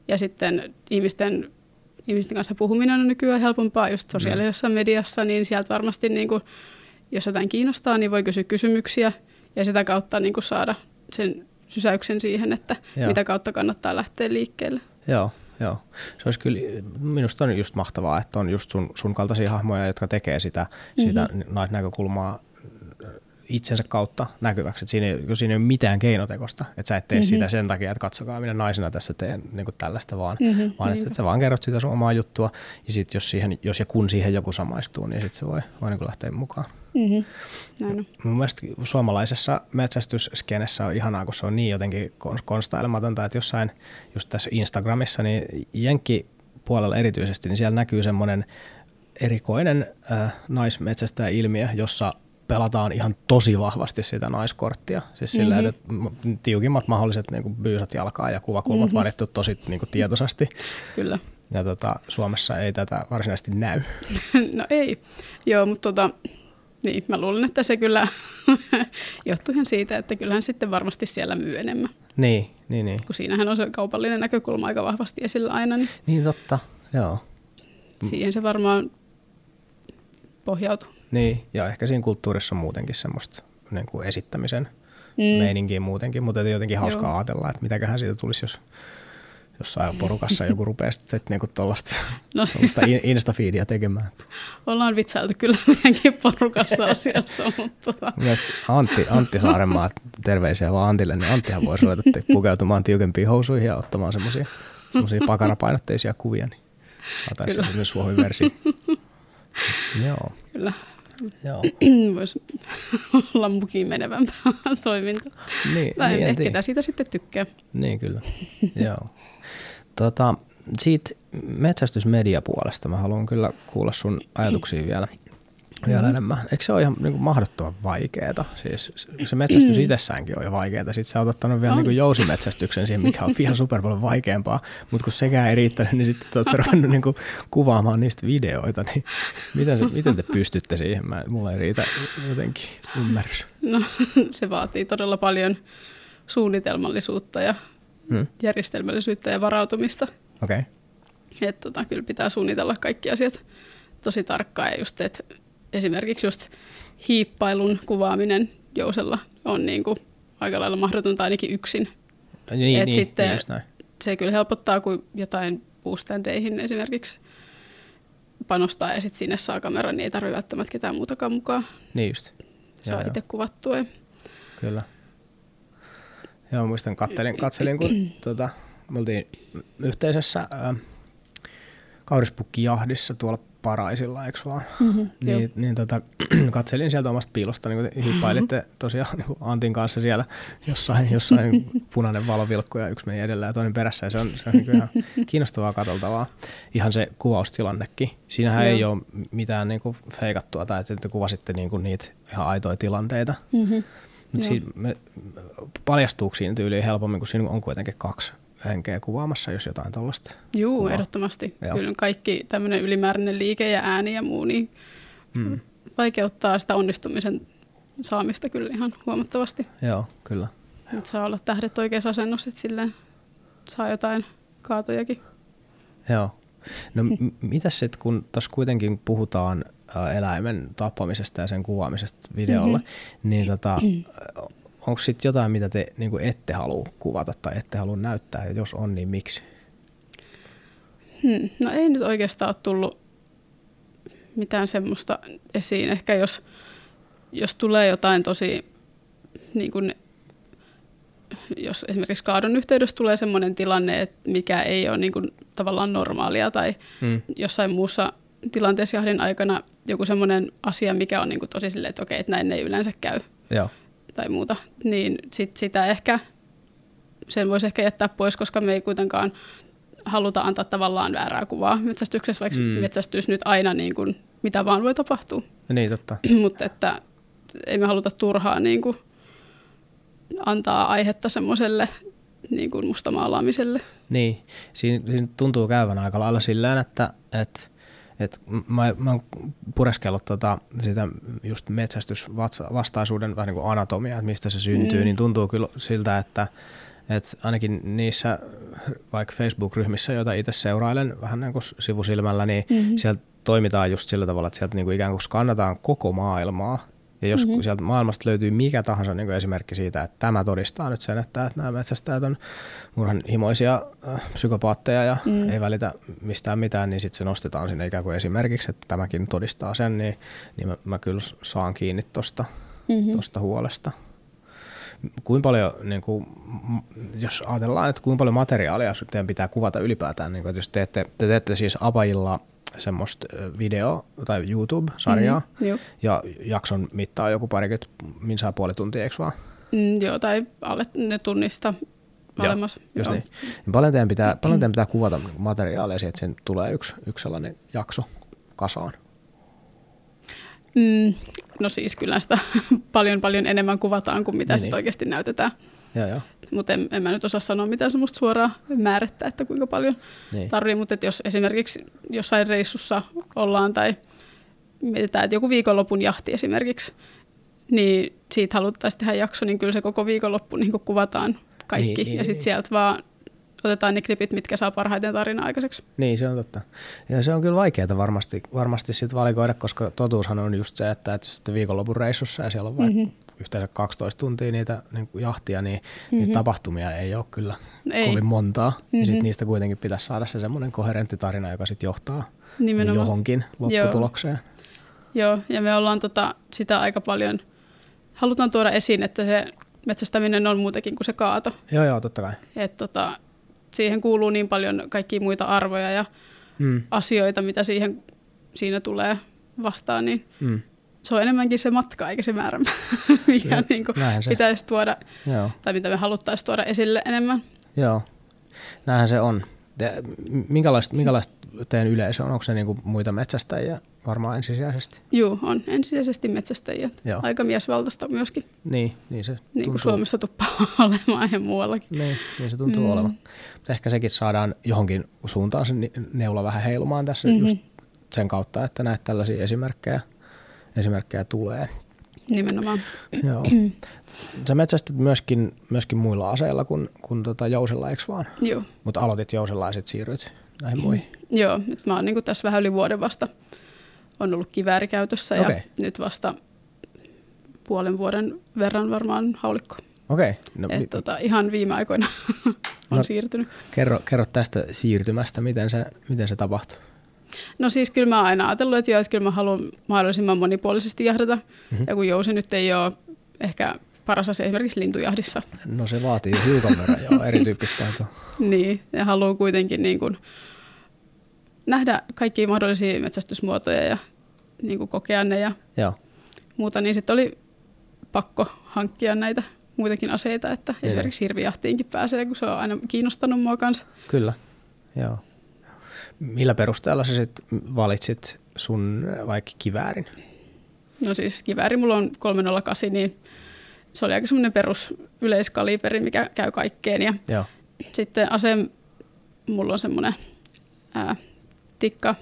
Ja sitten ihmisten, ihmisten kanssa puhuminen on nykyään helpompaa just sosiaalisessa hmm. mediassa, niin sieltä varmasti, niin kuin, jos jotain kiinnostaa, niin voi kysyä kysymyksiä ja sitä kautta niin kuin saada sen sysäyksen siihen, että Joo. mitä kautta kannattaa lähteä liikkeelle. Joo, Joo, se olisi kyllä, minusta on just mahtavaa, että on just sun, sun kaltaisia hahmoja, jotka tekee sitä, mm-hmm. sitä näkökulmaa itsensä kautta näkyväksi. Että siinä, ei, siinä ei ole mitään keinotekosta, että sä et tee mm-hmm. sitä sen takia, että katsokaa minä naisena tässä teen niin kuin tällaista vaan, mm-hmm. vaan että, että sä vaan kerrot sitä sun omaa juttua ja sit jos, siihen, jos ja kun siihen joku samaistuu, niin sitten se voi, voi niin kuin lähteä mukaan. Mm-hmm. Näin. Mun mielestä suomalaisessa metsästysskenessä on ihanaa, kun se on niin jotenkin konstailematonta, että jossain just tässä Instagramissa, niin Jenkki puolella erityisesti, niin siellä näkyy semmoinen erikoinen äh, naismetsästäjä-ilmiö, jossa pelataan ihan tosi vahvasti sitä naiskorttia. Siis mm-hmm. sillä, että tiukimmat mahdolliset niin kuin byysat jalkaa ja kuvakulmat mm-hmm. varittu tosi niin kuin tietoisesti. Kyllä. Ja tota, Suomessa ei tätä varsinaisesti näy. [LAUGHS] no ei, joo, mutta tota, niin, mä luulen, että se kyllä [LAUGHS] johtuu ihan siitä, että kyllähän sitten varmasti siellä myy enemmän. Niin, niin, niin. Kun siinähän on se kaupallinen näkökulma aika vahvasti esillä aina. Niin, niin totta, joo. Siihen se varmaan pohjautuu. Niin, ja ehkä siinä kulttuurissa on muutenkin semmoista niin kuin esittämisen mm. meininkiä muutenkin, mutta jotenkin hauskaa Joo. ajatella, että mitäköhän siitä tulisi, jos jossain porukassa joku rupeaa sitten niinku tuollaista no siis, instafiidia tekemään. Ollaan vitsailtu kyllä meidänkin porukassa asiasta, [LAUGHS] mutta... Tota. Antti, Antti Saarenmaa, terveisiä vaan Antille, niin Anttihan voisi ruveta pukeutumaan tiukempiin housuihin ja ottamaan semmoisia pakarapainotteisia kuvia, niin saataisiin myös versio. Joo. Kyllä. Joo. [CLEARS THROAT] Voisi [LAUGHS] olla mukiin menevämpää [LAUGHS] toiminta. Niin, tai niin, ehkä siitä sitten tykkää. Niin, kyllä. [LAUGHS] Joo. Tota, siitä metsästysmediapuolesta mä haluan kyllä kuulla sun ajatuksia vielä vielä mm-hmm. enemmän. Eikö se ole ihan niin kuin mahdottoman vaikeaa? Siis se metsästys itsessäänkin on jo vaikeaa. Sitten sä oot ottanut vielä niin kuin jousimetsästyksen siihen, mikä on [LAUGHS] vielä super paljon vaikeampaa. Mutta kun sekään ei riittänyt, niin sitten te olette ruvennut niin kuin kuvaamaan niistä videoita. Niin miten, se, miten te pystytte siihen? Mä, mulla ei riitä jotenkin ymmärrys. No [LAUGHS] se vaatii todella paljon suunnitelmallisuutta ja hmm. järjestelmällisyyttä ja varautumista. Okei. Okay. Että tota, kyllä pitää suunnitella kaikki asiat tosi tarkkaan ja just, että esimerkiksi just hiippailun kuvaaminen jousella on niin kuin aika lailla mahdotonta ainakin yksin. Niin, Et niin, sitten niin näin. se kyllä helpottaa, kun jotain puuständeihin esimerkiksi panostaa ja sitten sinne saa kameran, niin ei tarvitse välttämättä ketään muutakaan mukaan. Niin just. Saa itse kuvattua. Kyllä. Joo, muistan, katselin, katselin kun [CLEARS THROAT] tuota, me oltiin yhteisessä äh, kaudispukkijahdissa tuolla paraisilla, eikö vaan? Mm-hmm, niin, niin tota, [CLEARS THROAT] katselin sieltä omasta piilosta, niin kuin hippailitte tosiaan niin Antin kanssa siellä jossain, jossain [LAUGHS] punainen valo vilkku ja yksi meni edellä ja toinen perässä. Ja se on, se on niin ihan kiinnostavaa katseltavaa. Ihan se kuvaustilannekin. Siinähän Joo. ei ole mitään niin kuin feikattua tai että te kuvasitte niin kuin niitä ihan aitoja tilanteita. Mm-hmm. Siinä, me, paljastuuko siinä tyyliin helpommin, kun siinä on kuitenkin kaksi henkeä kuvaamassa, jos jotain tuollaista Joo, kuvaa. ehdottomasti. Joo. Kyllä kaikki tämmöinen ylimääräinen liike ja ääni ja muu, niin hmm. vaikeuttaa sitä onnistumisen saamista kyllä ihan huomattavasti. Joo, kyllä. Että saa olla tähdet oikeassa asennossa, että silleen saa jotain kaatojakin. Joo. No m- mitäs sitten, kun tuossa kuitenkin puhutaan eläimen tappamisesta ja sen kuvaamisesta videolle, mm-hmm. niin tota, onko sitten jotain, mitä te niin ette halua kuvata tai ette halua näyttää, ja jos on, niin miksi? Hmm. No ei nyt oikeastaan ole tullut mitään semmoista esiin. Ehkä jos, jos tulee jotain tosi, niin kuin, jos esimerkiksi kaadon yhteydessä tulee semmoinen tilanne, että mikä ei ole niin kuin, tavallaan normaalia tai hmm. jossain muussa tilanteessa jahdin aikana joku semmoinen asia, mikä on niin kuin tosi silleen, että okei, että näin ei yleensä käy. Joo tai muuta, niin sit sitä ehkä, sen voisi ehkä jättää pois, koska me ei kuitenkaan haluta antaa tavallaan väärää kuvaa metsästyksessä, vaikka mm. metsästys nyt aina niin kuin, mitä vaan voi tapahtua. Niin, totta. [CLEARS THROAT] Mutta että ei me haluta turhaa niin kuin, antaa aihetta semmoiselle niin kuin mustamaalaamiselle. Niin, siinä, siinä tuntuu käyvän aika lailla silleen, että, että et mä, mä oon pureskellut tota, sitä just metsästysvastaisuuden vähän niin kuin anatomiaa, että mistä se syntyy, mm. niin tuntuu kyllä siltä, että et ainakin niissä vaikka Facebook-ryhmissä, joita itse seurailen vähän niin kuin sivusilmällä, niin mm-hmm. sieltä toimitaan just sillä tavalla, että sieltä niin kuin ikään kuin skannataan koko maailmaa ja jos mm-hmm. sieltä maailmasta löytyy mikä tahansa niin kuin esimerkki siitä, että tämä todistaa nyt sen, että, että nämä metsästäjät on murhanhimoisia äh, psykopaatteja ja mm. ei välitä mistään mitään, niin sitten se nostetaan sinne ikään kuin esimerkiksi, että tämäkin todistaa sen, niin, niin mä, mä kyllä saan kiinni tuosta mm-hmm. huolesta. Kuinka paljon, niin kuin, jos ajatellaan, että kuinka paljon materiaalia teidän pitää kuvata ylipäätään, niin kuin, että jos teette, te teette siis apajilla – semmoista video- tai YouTube-sarjaa, mm-hmm, ja jakson mittaa joku parikymmentä, minsaa puoli tuntia, eikö vaan? Mm, joo, tai alle ne tunnista alemmas. Joo, just joo. Niin. niin. Paljon teidän pitää, paljon teidän pitää kuvata materiaaleja että sen tulee yksi, yksi sellainen jakso kasaan? Mm, no siis kyllä sitä [LAUGHS] paljon paljon enemmän kuvataan kuin mitä niin, sitten niin. oikeasti näytetään. Mutta en, en mä nyt osaa sanoa mitään semmoista suoraa määrättä, että kuinka paljon niin. tarvii. Mutta jos esimerkiksi jossain reissussa ollaan tai mietitään, että joku viikonlopun jahti esimerkiksi, niin siitä haluttaisiin tehdä jakso, niin kyllä se koko viikonloppu niin kuvataan kaikki. Niin, niin, ja sitten niin. sieltä vaan otetaan ne klipit, mitkä saa parhaiten tarina aikaiseksi. Niin, se on totta. Ja se on kyllä vaikeaa varmasti, varmasti sit valikoida, koska totuushan on just se, että, että sitten viikonlopun reissussa ja siellä on vaikka mm-hmm yhteensä 12 tuntia niitä niin kuin jahtia, niin mm-hmm. niitä tapahtumia ei ole kyllä ei. kovin montaa. Mm-hmm. Ja sit niistä kuitenkin pitäisi saada se semmoinen koherentti tarina, joka sitten johtaa Nimenomaan. johonkin lopputulokseen. Joo. Joo, ja me ollaan tota, sitä aika paljon, halutaan tuoda esiin, että se metsästäminen on muutenkin kuin se kaato. Joo, joo, totta kai. Et, tota, siihen kuuluu niin paljon kaikkia muita arvoja ja mm. asioita, mitä siihen, siinä tulee vastaan, niin mm se on enemmänkin se matka eikä se määrä, [LAUGHS] mikä niin kuin pitäisi tuoda, Joo. tai mitä me haluttaisiin tuoda esille enemmän. Joo, näinhän se on. Minkälaista, minkälaista teidän yleisö on? Onko se niin kuin muita metsästäjiä varmaan ensisijaisesti? Joo, on ensisijaisesti metsästäjiä. Joo. Aika miesvaltaista myöskin. Niin, niin se tuntuu. Niin kuin Suomessa tuppaa [LAUGHS] olemaan ja muuallakin. Niin, niin se tuntuu mm. olevan. Mutta ehkä sekin saadaan johonkin suuntaan se neula vähän heilumaan tässä mm-hmm. just sen kautta, että näet tällaisia esimerkkejä esimerkkejä tulee. Nimenomaan. Joo. Sä metsästät myöskin, myöskin muilla aseilla kuin, kuin tota jousella, eikö vaan? Joo. Mutta aloitit jousella ja sitten siirryt näihin muihin. Joo, nyt mä oon niin tässä vähän yli vuoden vasta on ollut kivääri käytössä okay. ja nyt vasta puolen vuoden verran varmaan haulikko. Okei. Okay. No, Et, mi- tota, ihan viime aikoina [LAUGHS] on no, siirtynyt. Kerro, kerro tästä siirtymästä, miten se, miten se tapahtui? No siis kyllä mä oon aina ajatellut, että, joo, että kyllä mä haluan mahdollisimman monipuolisesti jahdata. Mm-hmm. Ja kun jousi nyt ei ole ehkä paras asia esimerkiksi lintujahdissa. No se vaatii hiukan verran joo, erityyppistä taitoa. [LAUGHS] niin, ja haluan kuitenkin niin kuin nähdä kaikkia mahdollisia metsästysmuotoja ja niin kuin kokea ne ja Joo. muuta, niin sitten oli pakko hankkia näitä muitakin aseita, että Niin. esimerkiksi hirvijahtiinkin pääsee, kun se on aina kiinnostanut mua kanssa. Kyllä, joo. Millä perusteella sä sit valitsit sun vaikka kiväärin? No siis kivääri mulla on 308, niin se oli aika semmoinen perus yleiskaliberi, mikä käy kaikkeen. Ja Joo, sitten ase, mulla on semmoinen ää, tikka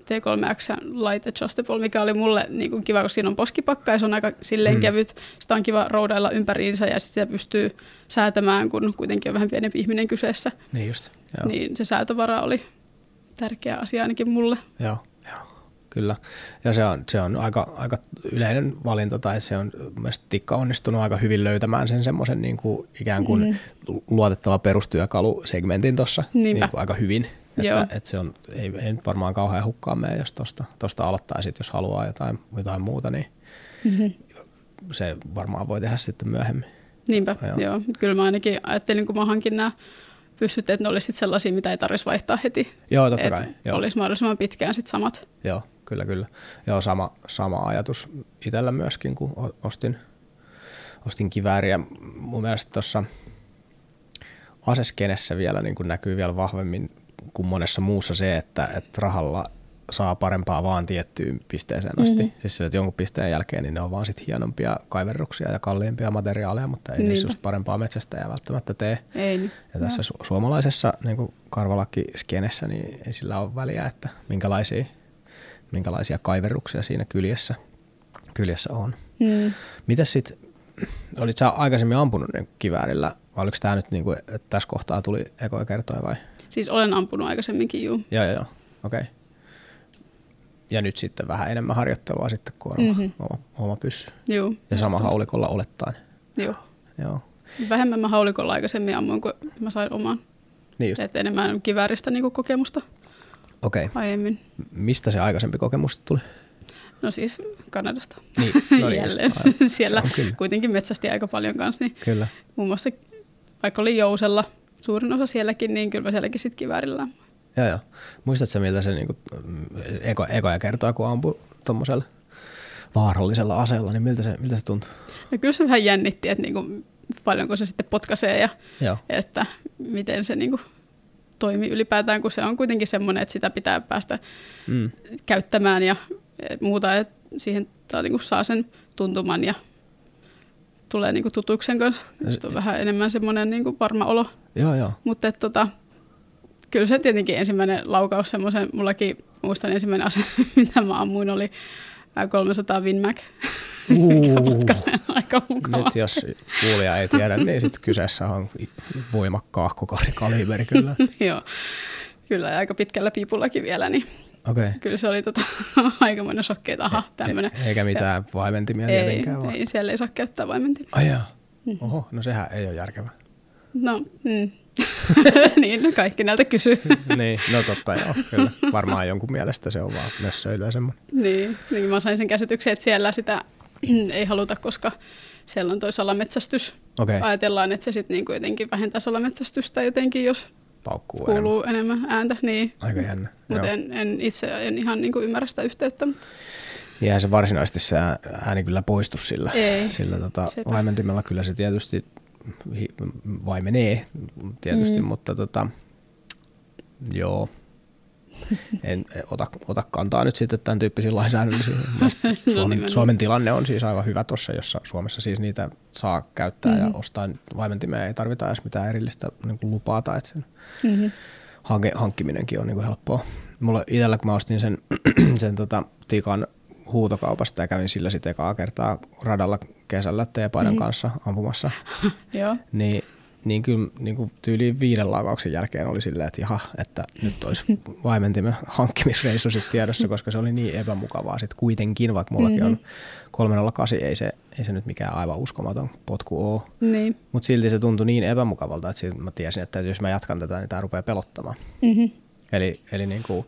T3X Light Adjustable, mikä oli mulle niin kuin kiva, koska siinä on poskipakka ja se on aika silleen Mm. kevyt. Sitä on kiva roudailla ympäriinsä ja sitä pystyy säätämään, kun kuitenkin on vähän pienempi ihminen kyseessä. niin just. Joo. Niin se säätövara oli tärkeä asia ainakin mulle. joo, joo. kyllä. Ja se on, se on aika, aika yleinen valinta, tai se on mielestäni Tikka onnistunut aika hyvin löytämään sen semmoisen niin kuin ikään kuin mm-hmm. luotettava perustyökalusegmentin tuossa niin kuin aika hyvin. Joo. Että, että se on, ei, ei nyt varmaan kauhean hukkaan mene, jos tuosta tosta aloittaa, sit, jos haluaa jotain, jotain muuta, niin Mm-hmm. se varmaan voi tehdä sitten myöhemmin. Niinpä, Joo. joo. joo. Kyllä mä ainakin ajattelin, kun mä hankin nämä pyssyt, että ne olisi sit sellaisia, mitä ei tarvitsisi vaihtaa heti. Joo, totta kai. Joo. olisi mahdollisimman pitkään sit samat. Joo, kyllä, kyllä. Joo, sama, sama ajatus itsellä myöskin, kun ostin, ostin kivääriä. Mun mielestä tuossa aseskenessä vielä niin kuin näkyy vielä vahvemmin kuin monessa muussa se, että, että rahalla saa parempaa vaan tiettyyn pisteeseen asti. Mm-hmm. Siis että jonkun pisteen jälkeen niin ne on vaan sit hienompia kaiverruksia ja kalliimpia materiaaleja, mutta ei niissä just parempaa metsästäjää välttämättä tee. Ei niin. Ja tässä su- suomalaisessa niin karvalakki-skenessä niin ei sillä ole väliä, että minkälaisia, minkälaisia kaiverruksia siinä kyljessä, kyljessä on. Mm. Mitäs sitten, olit sä aikaisemmin ampunut niin kiväärillä, vai oliko tämä nyt, niin kuin, että tässä kohtaa tuli ekoja kertoja vai? Siis olen ampunut aikaisemminkin, juu. Joo, joo, joo. okei. Okay. Ja nyt sitten vähän enemmän harjoittelua sitten, kun on mm-hmm. Mhm. oma, oma pyssy. Juu. Ja sama haulikolla olettaen. Joo. Joo. Vähemmän mä haulikolla aikaisemmin ammuin, kun mä sain oman. Niin just. Että enemmän kivääristä niin kokemusta Okei. Okay. aiemmin. Mistä se aikaisempi kokemus tuli? No siis Kanadasta. Niin, [LAUGHS] no niin just, Jälleen. aivan. Siellä kuitenkin metsästi aika paljon kanssa, niin Kyllä. muun muassa vaikka oli Jousella suurin osa sielläkin, niin kyllä mä sielläkin sitten kiväärillä. Joo, joo. Muistatko miltä se niinku, mm, eko, ekoja kertoa, kun ampui tuommoisella vaarallisella aseella, niin miltä se, miltä se tuntui? Ja kyllä se vähän jännitti, että niinku, paljonko se sitten potkaisee ja Joo. että miten se niinku toimii ylipäätään, kun se on kuitenkin semmoinen, että sitä pitää päästä Mm. käyttämään ja et muuta, että siihen tää niinku saa sen tuntuman ja tulee niinku tutuksen kanssa. Se- on vähän enemmän semmoinen niinku varma olo, Joo, joo. mutta tota, kyllä se tietenkin ensimmäinen laukaus semmoisen, mullakin muistan ensimmäinen ase, [LAUGHS] mitä mä ammuin, oli ää, 300 Winmac, potkaisee aika Nyt mukavasti. jos kuulija ei tiedä, niin sitten kyseessä on voimakkaahko kaliberi kyllä. [LAUGHS] Joo, kyllä ja aika pitkällä piipullakin vielä, niin Okei. Okay. kyllä se oli tota, [LAUGHS] aikamoinen shokki, että aha, tämmöinen. Eikä mitään vaimentimia Ei, tietenkään vaan. ei, siellä ei saa käyttää vaimentimia. Ai jaa. Oho, no sehän ei ole järkevä. No, mm. [LAUGHS] niin, no kaikki näiltä kysyy. [LAUGHS] niin, no totta joo, kyllä. Varmaan jonkun mielestä se on vaan nössöilyä semmoinen. niin, niin, mä sain sen käsityksen, että siellä sitä [CLEARS THROAT] ei haluta, koska siellä on toi salametsästys. Okay. Ajatellaan, että se sitten niinku jotenkin vähentää salametsästystä jotenkin, jos paukkuu kuuluu enemmän. enemmän ääntä. Niin. Aika jännä. Mutta en, en, itse en ihan niinku ymmärrä sitä yhteyttä. Mutta eihän se varsinaisesti se ää- ääni kyllä poistu sillä, Ei, sillä tota, sepä. vaimentimella. Kyllä se tietysti hi- vaimenee tietysti, mm. Mutta tota, joo, en ota, ota kantaa nyt sitten tämän tyyppisiin lainsäädännöllisiin. Mielestäni [LAUGHS] No Suomen. Suomen tilanne on siis aivan hyvä tuossa, jossa Suomessa siis niitä saa käyttää mm. ja ostaa vaimentimia. Ei tarvita edes mitään erillistä niin kuin lupaa tai että sen mm-hmm. hanke, hankkiminenkin on niin kuin helppoa. Mulla itsellä, kun mä ostin sen, [CLEARS THROAT] sen tota, Tikan huutokaupasta ja kävin sillä sitten ekaa kertaa radalla kesällä T-paidan Mhm. kanssa ampumassa, [LAUGHS] Joo. niin, niin kyllä niin kuin tyyliin viiden laukauksen jälkeen oli silleen, että jaha, että nyt olisi [LAUGHS] vaimentimen hankkimisreissu sitten tiedossa, koska se oli niin epämukavaa sitten kuitenkin, vaikka mullakin Mhm. on 308, ei se, ei se nyt mikään aivan uskomaton potku ole. Niin. Mutta silti se tuntui niin epämukavalta, että mä tiesin, että jos mä jatkan tätä, niin tämä rupeaa pelottamaan. Mm-hmm. Eli, eli niin kuin,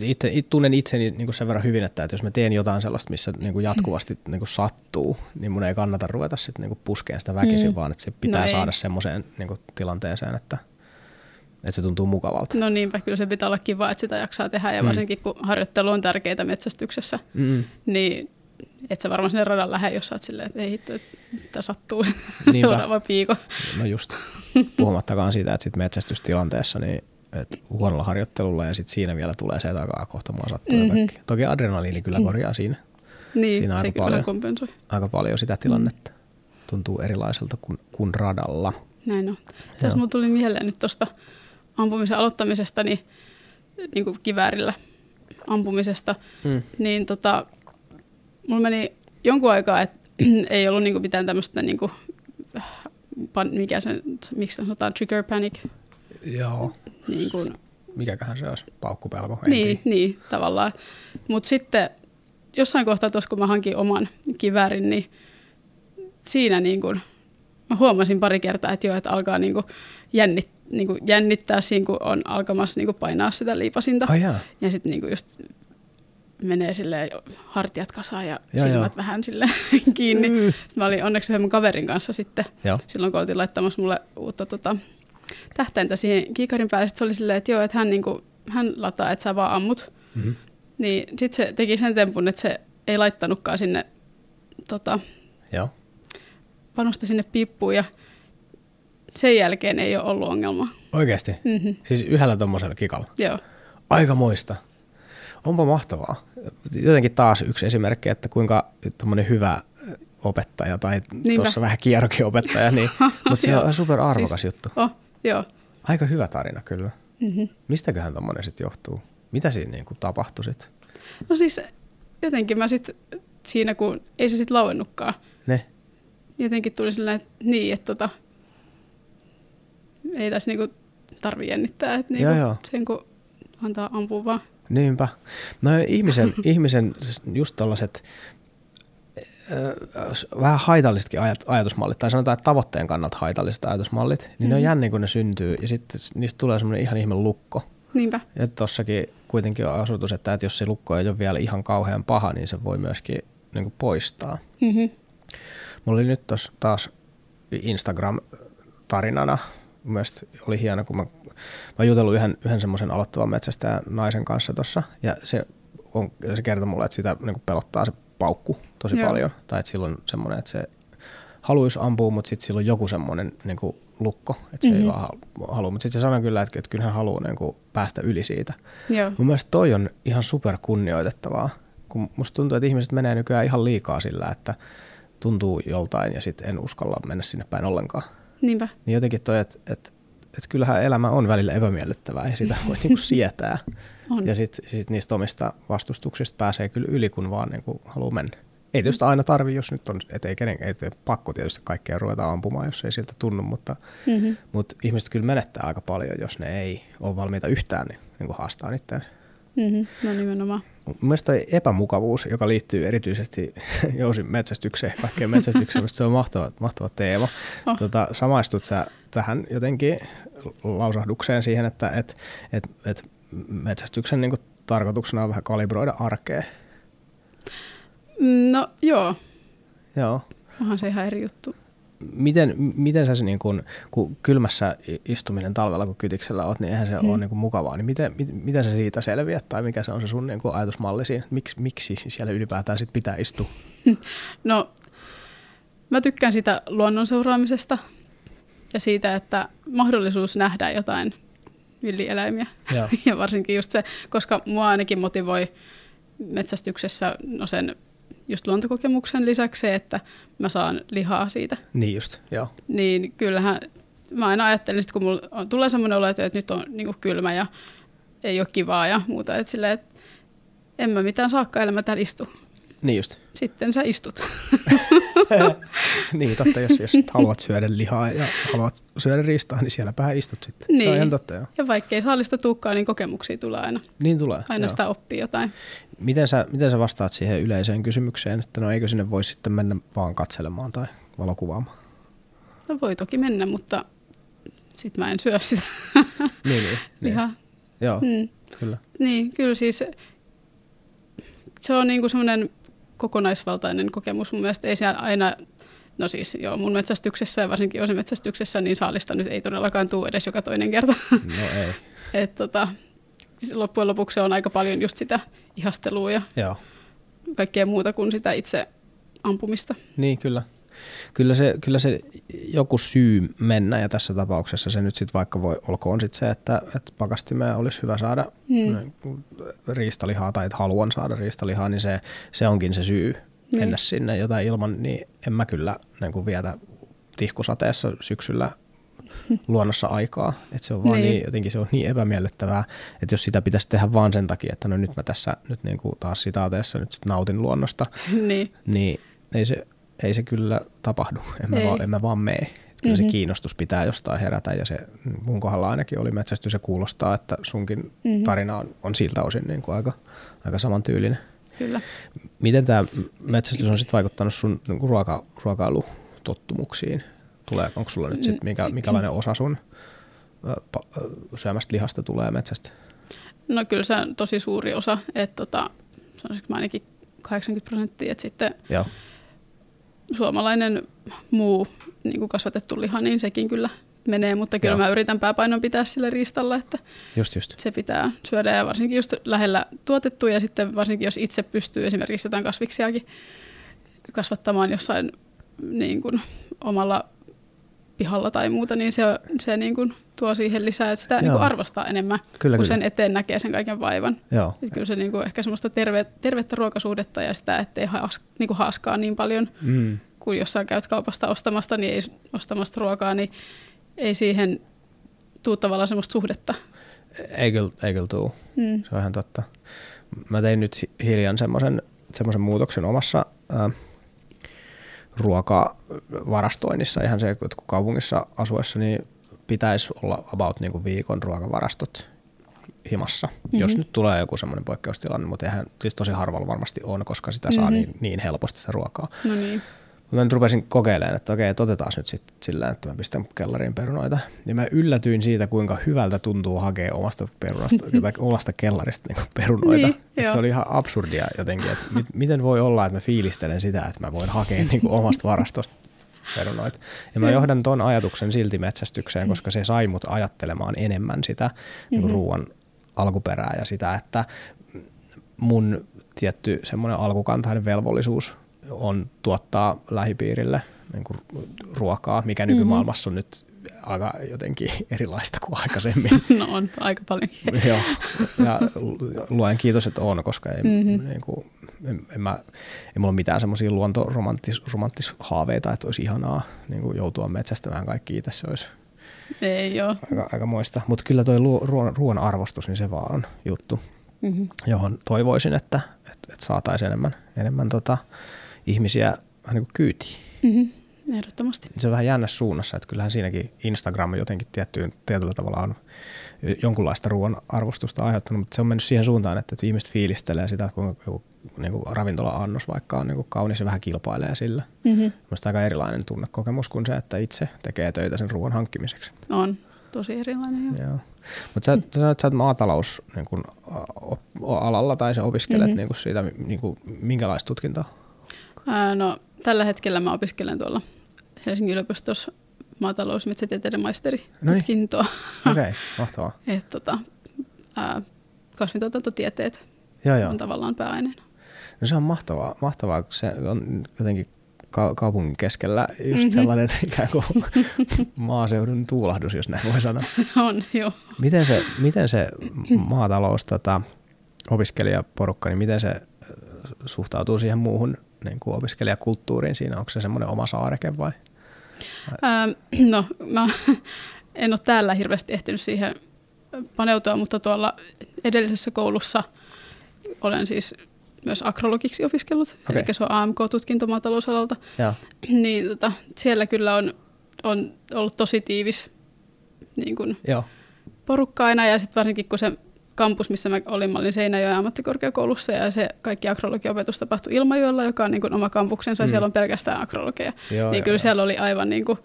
itse, it, tunnen itseni niin kuin sen verran hyvin, että, että jos mä teen jotain sellaista, missä niin kuin jatkuvasti niin kuin sattuu, niin mun ei kannata ruveta sit niin kuin puskeen sitä väkisin, Mm. vaan että se pitää No saada semmoiseen niin kuin tilanteeseen, että, että se tuntuu mukavalta. No niinpä, kyllä se pitää olla kiva, että sitä jaksaa tehdä ja Mm. varsinkin kun harjoittelu on tärkeää metsästyksessä, Mm. niin et sä varmaan sinne radan lähde, jos sä oot silleen, että ei hitto, että sattuu Niinpä. [LAUGHS] seuraava piiko. No just. Puhumattakaan siitä, että sit metsästystilanteessa niin et huonolla harjoittelulla ja sit siinä vielä tulee se takaa kohta mua sattuu Mhm. mm-hmm. kaikki. Toki adrenaliini kyllä korjaa siinä Niin, Siinä se aika kyllä paljon. kompensoi. aika paljon sitä tilannetta. Tuntuu erilaiselta kuin, kuin radalla. Näin on. Asiassa mulla tuli mieleen nyt tuosta ampumisen aloittamisesta, niin, niin kuin kiväärillä ampumisesta, Mm. niin tota, mulla meni jonkun aikaa, että [CLEARS THROAT] ei ollut niin kuin mitään tämmöistä, niin kuin, pan, mikä se, miksi se sanotaan, trigger panic. Joo. Niin, kuin, Mikäköhän se olisi? Paukkupelko? En niin, niin tavallaan. Mutta sitten jossain kohtaa tuossa, kun mä hankin oman kiväärin, niin siinä niin kuin, mä huomasin pari kertaa, että joo, että alkaa niin kuin jännit, niin kuin jännittää siinä, kun on alkamassa niin kuin painaa sitä liipasinta. Ai jaa. Ja sitten niin kuin just menee silleen hartiat kasaan ja Joo, silmät joo. vähän sille [LAUGHS] kiinni. Mm. Sitten mä olin onneksi yhden mun kaverin kanssa sitten, Joo. silloin kun oltiin laittamassa mulle uutta tota, tähtäintä siihen kiikarin päälle. Sitten se oli silleen, että joo, että hän, niin kuin, hän lataa, että sä vaan ammut. Mm-hmm. Niin sitten se teki sen tempun, että se ei laittanutkaan sinne tota, Joo. panosta sinne piippuun ja sen jälkeen ei ole ollut ongelmaa. Oikeasti? Mm-hmm. Siis yhdellä tuommoisella kikalla? Joo. Aika moista. Onpa mahtavaa. Jotenkin taas yksi esimerkki, että kuinka tuommoinen hyvä opettaja tai tuossa vähän kierrokin opettaja, niin, [LAUGHS] mutta se on super arvokas Siis- juttu. Oh, joo. Aika hyvä tarina kyllä. Mm-hmm. Mistäköhän tuommoinen sitten johtuu? Mitä siinä niinku tapahtui sitten? No siis jotenkin mä sitten siinä, kun ei se sitten lauennutkaan, Ne? jotenkin tuli silleen, että niin, että tota, ei tässä niinku tarvi jännittää, että niinku Joo, joo. sen kun antaa ampua vaan. Niinpä. No ihmisen, [LAUGHS] ihmisen siis just tällaiset vähän haitallisetkin ajat, ajatusmallit, tai sanotaan, että tavoitteen kannalta haitalliset ajatusmallit, niin ne on Mhm. jänniä, kun ne syntyy, ja sitten niistä tulee semmoinen ihan ihme lukko. Niinpä. Ja tossakin kuitenkin on asutus, että, että jos se lukko ei ole vielä ihan kauhean paha, niin se voi myöskin niin kuin poistaa. Mm-hmm. Mulla oli nyt tos taas Instagram-tarinana, mielestäni oli hieno, kun mä, mä oon jutellut yhden, yhden semmoisen aloittavan metsästäjän naisen kanssa tuossa, ja se, on, se kertoi mulle, että sitä niin kuin pelottaa se paukku tosi Joo. paljon, tai että silloin semmoinen, että se haluaisi ampua, mutta sitten sillä on joku semmoinen niin kuin lukko, että se mm-hmm. ei Mhm. vaan halu- halua, mutta sitten se sanoi kyllä, että, että kyllä hän haluaa niin kuin päästä yli siitä. Joo. Mun mielestä toi on ihan super kunnioitettavaa, kun musta tuntuu, että ihmiset menee nykyään ihan liikaa sillä, että tuntuu joltain ja sitten en uskalla mennä sinne päin ollenkaan. Niinpä. Niin jotenkin toi, että et, et kyllähän elämä on välillä epämiellyttävää ja sitä voi niinku sietää. [LAUGHS] On. Ja sitten sit niistä omista vastustuksista pääsee kyllä yli, kun vaan niinku haluaa mennä. Ei tietysti aina tarvi, jos nyt on, et ei, kenen, ei pakko tietysti kaikkea ruveta ampumaan, jos ei siltä tunnu, mutta, Mm-hmm. mutta ihmiset kyllä menettää aika paljon, jos ne ei ole valmiita yhtään niin, niin kuin haastaa itseään. Mm-hmm. No nimenomaan. Mun mielestä toi epämukavuus, joka liittyy erityisesti [LAUGHS] jousin metsästykseen, kaikkeen metsästykseen, se on mahtava, mahtava teema. Oh. Tota, samaistut sä tähän jotenkin lausahdukseen siihen, että et, et, et metsästyksen niin tarkoituksena on vähän kalibroida arkea? Mm, No joo, Joo. onhan se ihan eri juttu. Miten, miten sä se niin kun, kun kylmässä istuminen talvella, kun kytiksellä oot, niin eihän se Hmm. ole niin kuin mukavaa. Niin miten, mit, miten sä siitä selviät tai mikä se on se sun niin kuin ajatusmalli siinä? Miksi, miksi siellä ylipäätään sit pitää istua? [LAUGHS] No, mä tykkään sitä luonnon seuraamisesta ja siitä, että mahdollisuus nähdä jotain villieläimiä. Joo. [LAUGHS] Ja varsinkin just se, koska mua ainakin motivoi metsästyksessä no sen just luontokokemuksen lisäksi se, että mä saan lihaa siitä. Niin just, joo. Niin kyllähän mä aina ajattelin, sit kun mulla on, tulee semmoinen olo, että, että nyt on niin kylmä ja ei ole kivaa ja muuta. Että silleen, että en mä mitään saakka, ellei mä täällä istu. Niin just. Sitten sä istut. [LAUGHS] niin totta, jos, jos haluat syödä lihaa ja haluat syödä riistaa, niin sielläpä istut sitten. Se on Niin. ihan totta, joo. Ja vaikkei saalista tuukkaa, niin kokemuksia tulee aina. Niin tulee. Aina joo. sitä oppii jotain. Miten, sä, miten sä vastaat siihen yleiseen kysymykseen, että no eikö sinne voi sitten mennä vaan katselemaan tai valokuvaamaan? No voi toki mennä, mutta sit mä en syö sitä [LAUGHS] Niin, niin. niin. Joo, Mm. kyllä. Niin, kyllä siis se on niinku semmoinen kokonaisvaltainen kokemus. Mun mielestä ei siellä aina No siis joo, mun metsästyksessä ja varsinkin osimetsästyksessä, niin saalista nyt ei todellakaan tule edes joka toinen kerta. No ei. [LAUGHS] Et tota, loppujen lopuksi on aika paljon just sitä ihastelua ja Joo. kaikkea muuta kuin sitä itse ampumista. Niin, kyllä. Kyllä se, kyllä se joku syy mennä, ja tässä tapauksessa se nyt sitten vaikka voi, olkoon sitten se, että, että pakastimeen olisi hyvä saada Mm. mm. riistalihaa, tai että haluan saada riistalihaa, niin se, se onkin se syy Niin. mennä sinne jotain ilman, niin en mä kyllä niin kuin vietä tihkusateessa syksyllä luonnossa aikaa. Että se on vaan Niin. niin. jotenkin se on niin epämiellyttävää, että jos sitä pitäisi tehdä vaan sen takia, että no nyt mä tässä nyt niin kuin taas sitaateessa nyt sit nautin luonnosta, [LAUGHS] niin, niin ei se, ei se kyllä tapahdu. En mä, Ei. vaan, en mä vaan mene. Kyllä Mhm. se kiinnostus pitää jostain herätä ja se mun kohdalla ainakin oli metsästys ja kuulostaa, että sunkin Mhm. tarina on, on siltä osin niin kuin aika, aika samantyylinen. kyllä. Miten tämä metsästys on sitten vaikuttanut sun niin kuin ruoka, ruokailutottumuksiin? Tulee, onko sulla nyt sit, mikä, mikälainen osa sun syömästä lihasta tulee metsästä? No kyllä se on tosi suuri osa, että tota, sanoisinko mä ainakin 80 prosenttia, että sitten Joo, suomalainen muu niin kuin kasvatettu liha, niin sekin kyllä menee, mutta kyllä Joo. mä yritän pääpainon pitää sillä riistalla, että just just. se pitää syödä ja varsinkin just lähellä tuotettu ja sitten varsinkin jos itse pystyy esimerkiksi jotain kasviksiakin kasvattamaan jossain niin kuin omalla pihalla tai muuta, niin se, se niin kuin tuo siihen lisää, että sitä niin kuin arvostaa enemmän, Kyllä, kun kyllä. sen eteen näkee sen kaiken vaivan. Joo, Et kyllä se niin kuin ehkä semmoista terve, tervettä ruokasuhdetta ja sitä, ettei haas, niin kuin haaskaa niin paljon, mm. kun jossain käyt kaupasta ostamasta, niin ei ostamasta ruokaa, niin ei siihen tuu tavallaan semmoista suhdetta. ei kyllä, ei kyllä tuu. Mm. Se on ihan totta. Mä tein nyt hi- hiljan semmoisen muutoksen omassa ää, ruokavarastoinnissa. Ihan se, että kun kaupungissa asuessa, niin pitäisi olla about niin kuin viikon ruokavarastot himassa. Mm-hmm. Jos nyt tulee joku semmoinen poikkeustilanne, mutta eihän siis tosi harvalla varmasti on, koska sitä saa Mhm. niin, niin helposti sitä ruokaa. No niin. Mutta mä nyt rupesin kokeilemaan, että okei, että otetaan nyt sitten sillä, että mä pistän kellariin perunoita. Ja mä yllätyin siitä, kuinka hyvältä tuntuu hakea omasta perunasta, [LAUGHS] tai omasta kellarista niin perunoita. Niin, se oli ihan absurdia jotenkin, että mit, miten voi olla, että mä fiilistelen sitä, että mä voin hakea niin omasta varastosta perunoita. Ja mä johdan ton ajatuksen silti metsästykseen, koska se sai mut ajattelemaan enemmän sitä niin ruoan alkuperää ja sitä, että mun tietty semmoinen alkukantainen velvollisuus on tuottaa lähipiirille niin kuin ruokaa, mikä nykymaailmassa on nyt aika jotenkin [LAUGHS] erilaista kuin aikaisemmin. [LAUGHS] No on aika paljon. [LAUGHS] Joo, ja luen kiitos, että on, koska ei, Mhm. mm-hmm. niin kuin, en, en mä, ei mulla ole mitään semmoisia luontoromanttishaaveita, että olisi ihanaa niin kuin joutua metsästämään kaikki itse, se olisi Ei joo. aika, aika moista. Mutta kyllä toi ruoan, ruoan arvostus, niin se vaan on juttu, Mm-hmm. johon toivoisin, että, että, että saataisiin enemmän, enemmän tota, ihmisiä vähän niin kuin kyytiin. Mm-hmm. Ehdottomasti. Se on vähän jännä suunnassa, että kyllähän siinäkin Instagram jotenkin tiettyyn, tietyllä tavalla on jonkunlaista ruoan arvostusta aiheuttanut, mutta se on mennyt siihen suuntaan, että, ihmiset fiilistelee sitä, että kuinka joku niin kuin ravintola-annos vaikka on niin kuin kaunis ja vähän kilpailee sillä. Mm-hmm. Mielestäni aika erilainen tunnekokemus kuin se, että itse tekee töitä sen ruoan hankkimiseksi. On tosi erilainen joo. Joo. Mutta sä, sä sanoit, että sä oot maatalous niin kun, alalla tai sä opiskelet Mhm. niin kun siitä, niin kun, minkälaista tutkintoa? Ää, no, tällä hetkellä mä opiskelen tuolla Helsingin yliopistossa maatalous- ja metsätieteiden maisteri Noniin. tutkintoa. [LAUGHS] Okei, okay, mahtavaa. Et, tota, ää, kasvintuotantotieteet Joo, joo. on tavallaan pääaineena. No se on mahtavaa, mahtavaa kun se on jotenkin ka- kaupungin keskellä just Mhm. mm-hmm. sellainen [LAUGHS] ikään kuin maaseudun tuulahdus, jos näin voi sanoa. [LAUGHS] on, joo. Miten se, miten se maatalous, tota, opiskelijaporukka, niin miten se äh, suhtautuu siihen muuhun niin kuin opiskelijakulttuuriin siinä? Onko se semmoinen oma saareke vai? No, mä en ole täällä hirveästi ehtinyt siihen paneutua, mutta tuolla edellisessä koulussa olen siis myös agrologiksi opiskellut, okay. eli se on AMK-tutkinto maatalousalalta. Joo. niin tota, siellä kyllä on, on ollut tosi tiivis niin kun, Joo. porukka aina ja sitten varsinkin kun se kampus, missä mä olin, mä olin Seinäjoen ammattikorkeakoulussa ja se kaikki agrologiopetus tapahtui Ilmajoella, joka on niin kuin oma kampuksensa ja Mm. siellä on pelkästään agrologeja. Joo, niin joo, kyllä joo. siellä oli aivan, niin kuin,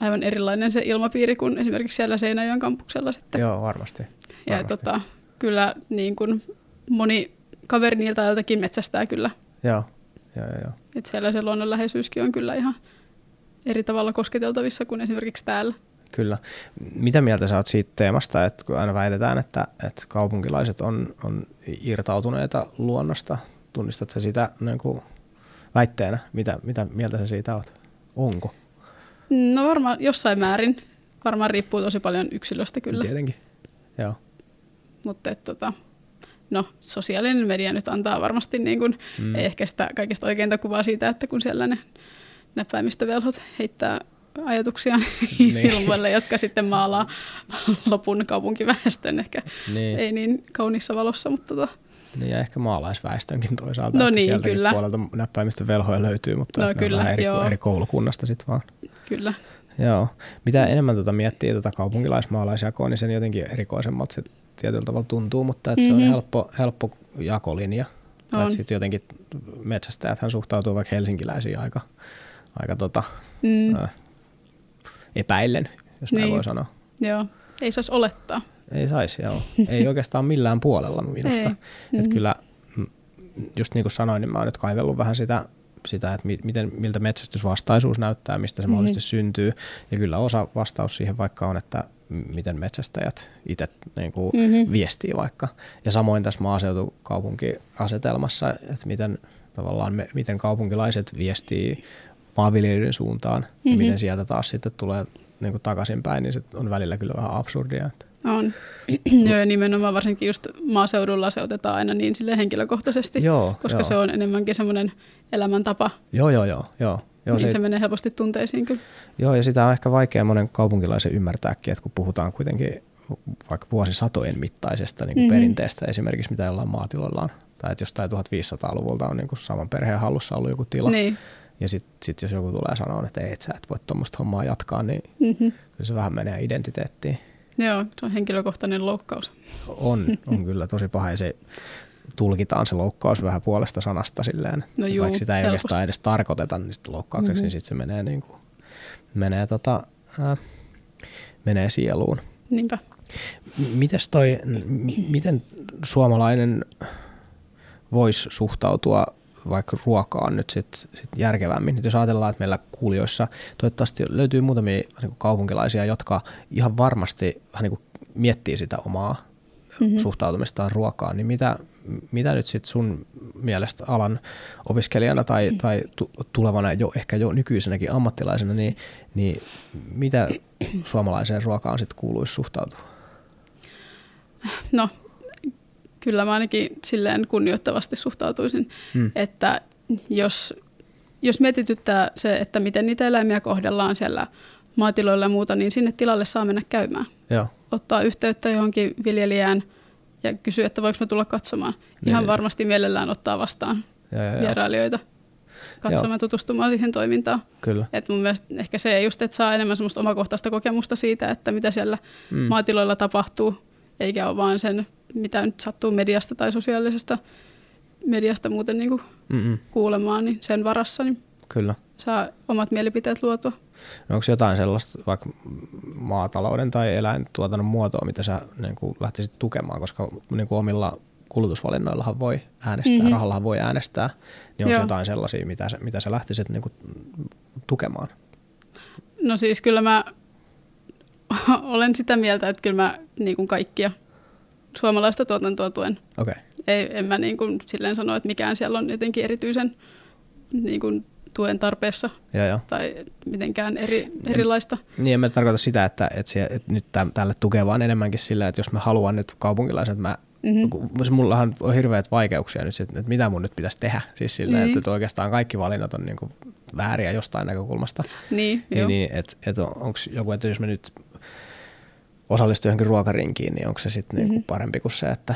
aivan erilainen se ilmapiiri kuin esimerkiksi siellä Seinäjoen kampuksella sitten. Joo, varmasti. ja varmasti. tota, kyllä niin kuin moni kaveri niiltä ajaltakin metsästää kyllä. Joo, joo, joo. joo. Et siellä se luonnonläheisyyskin on kyllä ihan eri tavalla kosketeltavissa kuin esimerkiksi täällä. Kyllä. Mitä mieltä sä oot siitä teemasta, että kun aina väitetään, että, että kaupunkilaiset on, on irtautuneita luonnosta, tunnistat sä sitä niin kuin väitteenä? Mitä, mitä mieltä sä siitä oot? Onko? No varmaan jossain määrin. Varmaan riippuu tosi paljon yksilöstä kyllä. Tietenkin, joo. Mutta tota, no, sosiaalinen media nyt antaa varmasti niin kuin, mm. ehkä sitä kaikista oikeinta kuvaa siitä, että kun siellä ne näppäimistövelhot heittää ajatuksia [LAUGHS] niin. ilmoille, jotka sitten maalaa [LAUGHS] lopun kaupunkiväestön ehkä niin. ei niin kaunissa valossa, mutta tota, niin ja ehkä maalaisväestönkin toisaalta. No niin, kyllä. puolelta näppäimistön velhoja löytyy, mutta no, kyllä, vähän eri, joo. eri koulukunnasta sitten vaan. Kyllä. Joo. Mitä enemmän tuota miettii tuota kaupunkilaismaalaisjakoa, niin sen jotenkin erikoisemmalta se tietyllä tavalla tuntuu, mutta että mm-hmm. se on mhm. helppo, helppo jakolinja. On. Sitten jotenkin metsästäjäthän suhtautuu vaikka helsinkiläisiin aika, aika tota, mm. ä, epäillen, jos niin. näin voi sanoa. Joo, ei saisi olettaa. Ei saisi, joo. Ei oikeastaan millään puolella minusta. Että mm-hmm. kyllä, just niin kuin sanoin, niin mä oon nyt kaivellut vähän sitä, sitä että miten, miltä metsästysvastaisuus näyttää, mistä se mm-hmm. mahdollisesti syntyy. Ja kyllä osa vastaus siihen vaikka on, että miten metsästäjät itse niin kuin mm-hmm. viestii vaikka. Ja samoin tässä maaseutukaupunkiasetelmassa, että miten tavallaan me, miten kaupunkilaiset viestii maanviljelijöiden suuntaan mm-hmm. ja miten sieltä taas sitten tulee niin kuin takaisinpäin, niin se on välillä kyllä vähän absurdia. Että. On. [CLEARS THROAT] Joo, ja nimenomaan varsinkin just maaseudulla se otetaan aina niin sille henkilökohtaisesti, joo, koska joo. se on enemmänkin semmoinen elämäntapa. Joo, joo, joo. joo. Joo, niin se, se menee helposti tunteisiin kyllä. Joo, ja sitä on ehkä vaikea monen kaupunkilaisen ymmärtääkin, että kun puhutaan kuitenkin vaikka vuosisatojen mittaisesta niin kuin mm-hmm. perinteestä esimerkiksi, mitä jollain maatiloilla on, tai että jostain 1500-luvulta on niin kuin saman perheen hallussa ollut joku tila, niin. Ja sitten sit jos joku tulee sanoa, että ei, et sä et voi tuommoista hommaa jatkaa, niin mm-hmm. se vähän menee identiteettiin. Joo, se on henkilökohtainen loukkaus. On, on kyllä tosi paha ja se tulkitaan se loukkaus vähän puolesta sanasta silleen. No juu, vaikka sitä ei helposti. oikeastaan edes tarkoiteta niin sitä loukkaukseksi, mm-hmm. niin sitten se menee, niin kuin, menee, tota, äh, menee sieluun. Niinpä. Mites toi, miten suomalainen voisi suhtautua vaikka ruokaan nyt sit, sit järkevämmin. Nyt jos ajatellaan, että meillä kuulijoissa toivottavasti löytyy muutamia niin kaupunkilaisia, jotka ihan varmasti vähän niin kuin miettii sitä omaa mm-hmm. suhtautumistaan ruokaan, niin mitä, mitä nyt sitten sun mielestä alan opiskelijana tai, tai tulevana jo ehkä jo nykyisenäkin ammattilaisena, niin, niin mitä [CLEARS THROAT] suomalaiseen ruokaan sitten kuuluisi suhtautua? No kyllä mä ainakin silleen kunnioittavasti suhtautuisin, hmm. että jos, jos mietityttää se, että miten niitä eläimiä kohdellaan siellä maatiloilla ja muuta, niin sinne tilalle saa mennä käymään. Joo. Ottaa yhteyttä johonkin viljelijään ja kysyä, että voiko mä tulla katsomaan. Niin. Ihan varmasti mielellään ottaa vastaan ja, ja, vierailijoita katsomaan ja tutustumaan siihen toimintaan. Kyllä. Et mun mielestä ehkä se just, että saa enemmän semmoista omakohtaista kokemusta siitä, että mitä siellä mm. maatiloilla tapahtuu, eikä ole vaan sen mitä nyt sattuu mediasta tai sosiaalisesta mediasta muuten niin kuin kuulemaan, niin sen varassa niin Kyllä. saa omat mielipiteet luotua. No onko jotain sellaista vaikka maatalouden tai eläintuotannon muotoa, mitä sä niin kuin lähtisit tukemaan, koska niin kuin omilla kulutusvalinnoillahan voi äänestää, mm-hmm. rahallahan voi äänestää, niin onko jotain sellaisia, mitä sä, mitä sä lähtisit niin kuin tukemaan? No siis kyllä mä [LAUGHS] olen sitä mieltä, että kyllä mä niin kuin kaikkia suomalaista tuotantoa tuen. Okay. Ei, en mä niin kuin silleen sano, että mikään siellä on jotenkin erityisen niin kuin tuen tarpeessa ja, ja. tai mitenkään eri, erilaista. Niin, en mä tarkoita sitä, että, että, se, että nyt tälle tukee vaan enemmänkin sillä, että jos mä haluan nyt kaupunkilaiset, että mä Mm-hmm. Mullahan on hirveät vaikeuksia nyt, että mitä mun nyt pitäisi tehdä. Siis sillä, niin. että oikeastaan kaikki valinnat on niin kuin vääriä jostain näkökulmasta. Niin, niin, niin että, että onko joku, että jos mä nyt osallistu johonkin ruokarinkiin, niin onko se sitten niinku mm-hmm. parempi kuin se, että,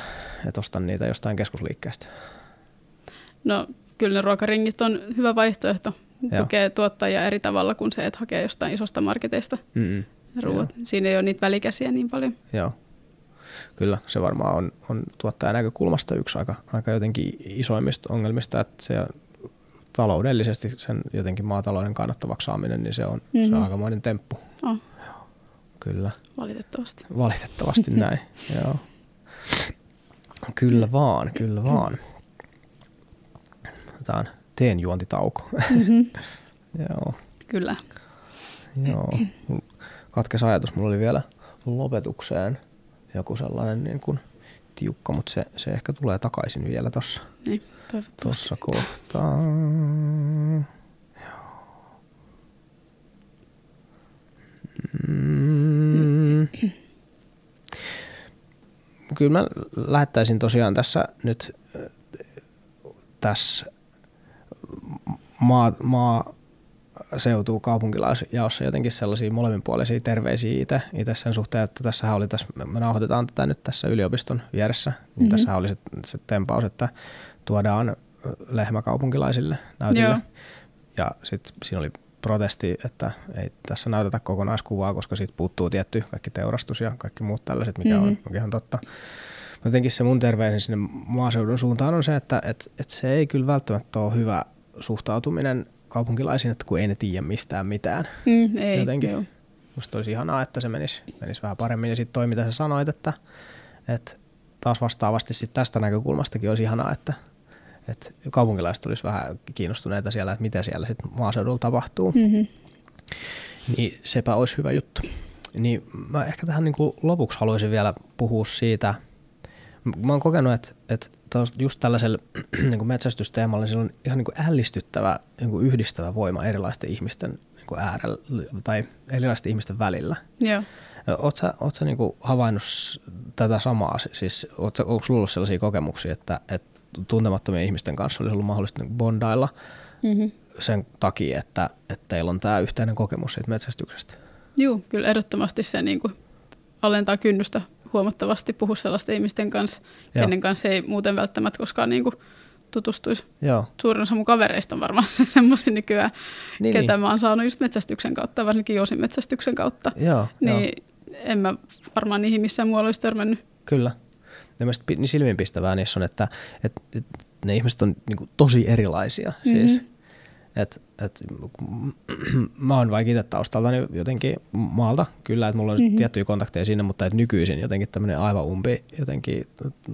että ostan niitä jostain keskusliikkeestä? No kyllä ne ruokaringit on hyvä vaihtoehto. Joo. Tukee tuottajia eri tavalla kuin se, että hakee jostain isosta marketeista mm-hmm. ruoat. Joo. Siinä ei ole niitä välikäsiä niin paljon. Joo. Kyllä, se varmaan on, on tuottajan näkökulmasta yksi aika, aika jotenkin isoimmista ongelmista, että se taloudellisesti sen jotenkin maatalouden kannattavaksi saaminen, niin se on, mm-hmm. se on mhm. aikamoinen temppu. Oh. Kyllä. Valitettavasti. Valitettavasti [LAUGHS] näin, joo. Kyllä vaan, kyllä vaan. Otetaan teen juontitauko. Mm-hmm. [LAUGHS] joo. Kyllä. Joo, katkes ajatus. Mulla oli vielä lopetukseen joku sellainen niin kuin tiukka, mutta se, se ehkä tulee takaisin vielä tuossa Niin, tossa kohtaa. Mm. Kyllä mä lähettäisin tosiaan tässä nyt tässä maa, maa seutuu kaupunkilaisjaossa jotenkin sellaisia molemminpuolisia terveisiä itse, itse sen suhteen, että tässä oli tässä, me nauhoitetaan tätä nyt tässä yliopiston vieressä, niin mm-hmm. tässä oli se, se tempaus, että tuodaan lehmä kaupunkilaisille näytille. Joo. Ja sitten siinä oli protesti, että ei tässä näytetä kokonaiskuvaa, koska siitä puuttuu tietty kaikki teurastus ja kaikki muut tällaiset, mikä mm-hmm. on ihan totta. Jotenkin se mun terveinen sinne maaseudun suuntaan on se, että et, et se ei kyllä välttämättä ole hyvä suhtautuminen kaupunkilaisiin, että kun ei ne tiedä mistään mitään. Mm, ei, Jotenkin. Joo. Musta olisi ihanaa, että se menisi, menisi vähän paremmin. Ja sitten toi, mitä sä sanoit, että, että taas vastaavasti sit tästä näkökulmastakin olisi ihanaa, että, että kaupunkilaiset olisi vähän kiinnostuneita siellä, että mitä siellä sitten maaseudulla tapahtuu. Mm-hmm. Niin sepä olisi hyvä juttu. Niin mä ehkä tähän niin kuin lopuksi haluaisin vielä puhua siitä, mä oon kokenut, että, että just tällaisella [CLEARS THROAT] niin kuin metsästysteemalla niin on ihan niin kuin ällistyttävä niin kuin yhdistävä voima erilaisten ihmisten niin kuin äärellä tai erilaisten ihmisten välillä. Joo. Oletko sä, oot sä niin kuin havainnut tätä samaa? Siis, onko sulla ollut sellaisia kokemuksia, että, että tuntemattomien ihmisten kanssa olisi ollut mahdollista niin bondailla mm-hmm. sen takia, että, että teillä on tämä yhteinen kokemus siitä metsästyksestä? Joo, kyllä ehdottomasti se niin kuin alentaa kynnystä huomattavasti puhua sellaisten ihmisten kanssa, Joo. kenen kanssa ei muuten välttämättä koskaan niin kuin tutustuisi. Joo. Suurin osa mun kavereista on varmaan [LAUGHS] semmoisia nykyään, niin, ketä niin. mä oon saanut just metsästyksen kautta, varsinkin metsästyksen kautta. Joo, niin jo. en mä varmaan niihin missään muualla olisi törmännyt. Kyllä. Niin silmiinpistävää niissä on, että, että, että ne ihmiset on niin tosi erilaisia. Mm-hmm. Siis et, et, mä oon vaikka itse taustaltani jotenkin maalta, kyllä, että mulla on mm-hmm. tiettyjä kontakteja sinne, mutta et nykyisin jotenkin tämmöinen aivan umpi, jotenkin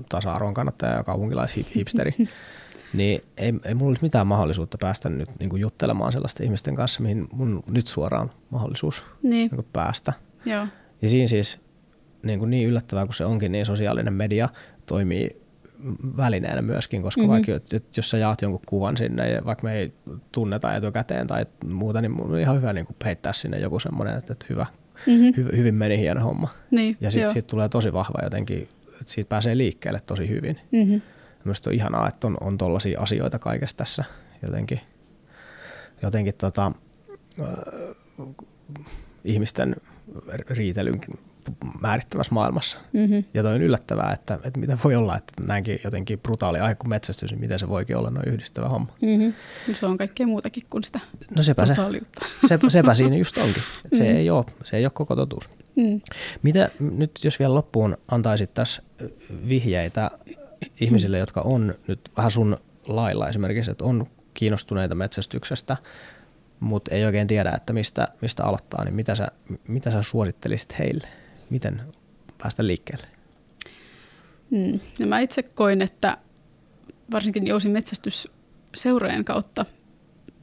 tasa-arvon kannattaja ja kaupunkilais-hipsteri, [LAUGHS] niin ei, ei mulla olisi mitään mahdollisuutta päästä nyt niin kuin juttelemaan sellaisten ihmisten kanssa, mihin mun nyt suoraan mahdollisuus niin. Niin kuin päästä. Joo. Ja siinä siis niin, kuin niin yllättävää kuin se onkin, niin sosiaalinen media toimii välineenä myöskin, koska mm-hmm. vaikka jos sä jaat jonkun kuvan sinne, ja vaikka me ei tunneta etukäteen tai muuta, niin mun on ihan hyvä niin kuin heittää sinne joku semmoinen, että, että hyvä, mm-hmm. hy, hyvin meni hieno homma. Niin, ja sitten siitä tulee tosi vahva jotenkin, että siitä pääsee liikkeelle tosi hyvin. Mm-hmm. Minusta on ihanaa, että on, on tollaisia asioita kaikessa tässä jotenkin, jotenkin tota, äh, ihmisten riitelyn määrittävässä maailmassa. Mm-hmm. Ja toi on yllättävää, että, että mitä voi olla, että näinkin jotenkin brutaali aihe kuin metsästys, niin miten se voikin olla noin yhdistävä homma. Mm-hmm. No se on kaikkea muutakin kuin sitä no sepä se, sepä, sepä siinä just [LAUGHS] onkin. Mm-hmm. se, ei ole, se ei ole koko totuus. Mm. Mitä nyt, jos vielä loppuun antaisit tässä vihjeitä ihmisille, jotka on nyt vähän sun lailla esimerkiksi, että on kiinnostuneita metsästyksestä, mutta ei oikein tiedä, että mistä, mistä aloittaa, niin mitä sä, mitä sä suosittelisit heille? Miten päästä liikkeelle? Mm. No mä itse koin, että varsinkin jousin metsästysseurojen kautta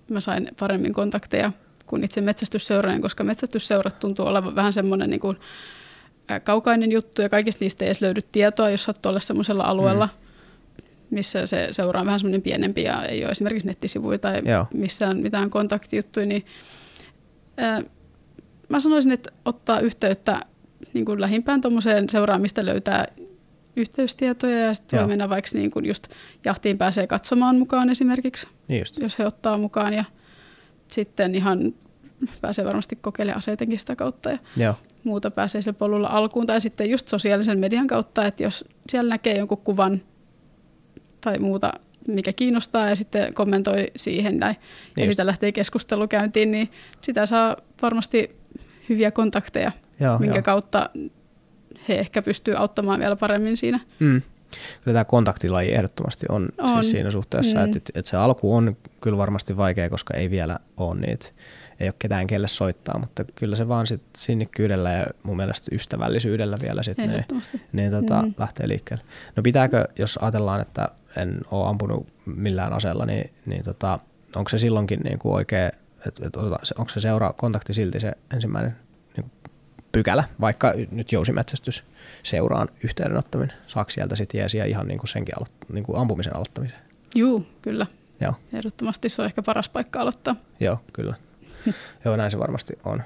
mä sain paremmin kontakteja kuin itse metsästysseurojen, koska metsästysseurat tuntuu olevan vähän semmoinen niin kuin kaukainen juttu ja kaikista niistä ei edes löydy tietoa, jos sattuu olla semmoisella alueella, mm. missä se seura on vähän semmoinen pienempi ja ei ole esimerkiksi nettisivuja tai Joo. missään mitään kontaktijuttuja, niin ää, mä sanoisin, että ottaa yhteyttä niin kuin lähimpään tuommoiseen seuraamista löytää yhteystietoja ja sitten voi mennä vaikka niin kuin just jahtiin pääsee katsomaan mukaan esimerkiksi, niin just. jos he ottaa mukaan ja sitten ihan pääsee varmasti kokeilemaan aseitenkin sitä kautta ja Joo. muuta pääsee sillä polulla alkuun tai sitten just sosiaalisen median kautta, että jos siellä näkee jonkun kuvan tai muuta, mikä kiinnostaa ja sitten kommentoi siihen näin niin ja sitä lähtee keskustelu käyntiin, niin sitä saa varmasti hyviä kontakteja Joo, minkä jo. kautta he ehkä pystyy auttamaan vielä paremmin siinä. Mm. Kyllä tämä kontaktilaji ehdottomasti on, on. Siis siinä suhteessa, mm. että, että se alku on kyllä varmasti vaikea, koska ei vielä ole niitä, ei ole ketään kelle soittaa, mutta kyllä se vaan sit sinnikkyydellä ja mun mielestä ystävällisyydellä vielä sitten ne, ne tota, mm. lähtee liikkeelle. No pitääkö, jos ajatellaan, että en ole ampunut millään aseella, niin, niin tota, onko se silloinkin niin kuin oikea että et onko se seuraa kontakti silti se ensimmäinen pykälä, vaikka nyt jousimetsästys seuraan yhteydenottaminen, saako sieltä sitten jeesiä ihan niin kuin senkin alo- niin kuin ampumisen aloittamiseen? Juu, kyllä. Joo. Ehdottomasti se on ehkä paras paikka aloittaa. Joo, kyllä. [LAUGHS] Joo, näin se varmasti on.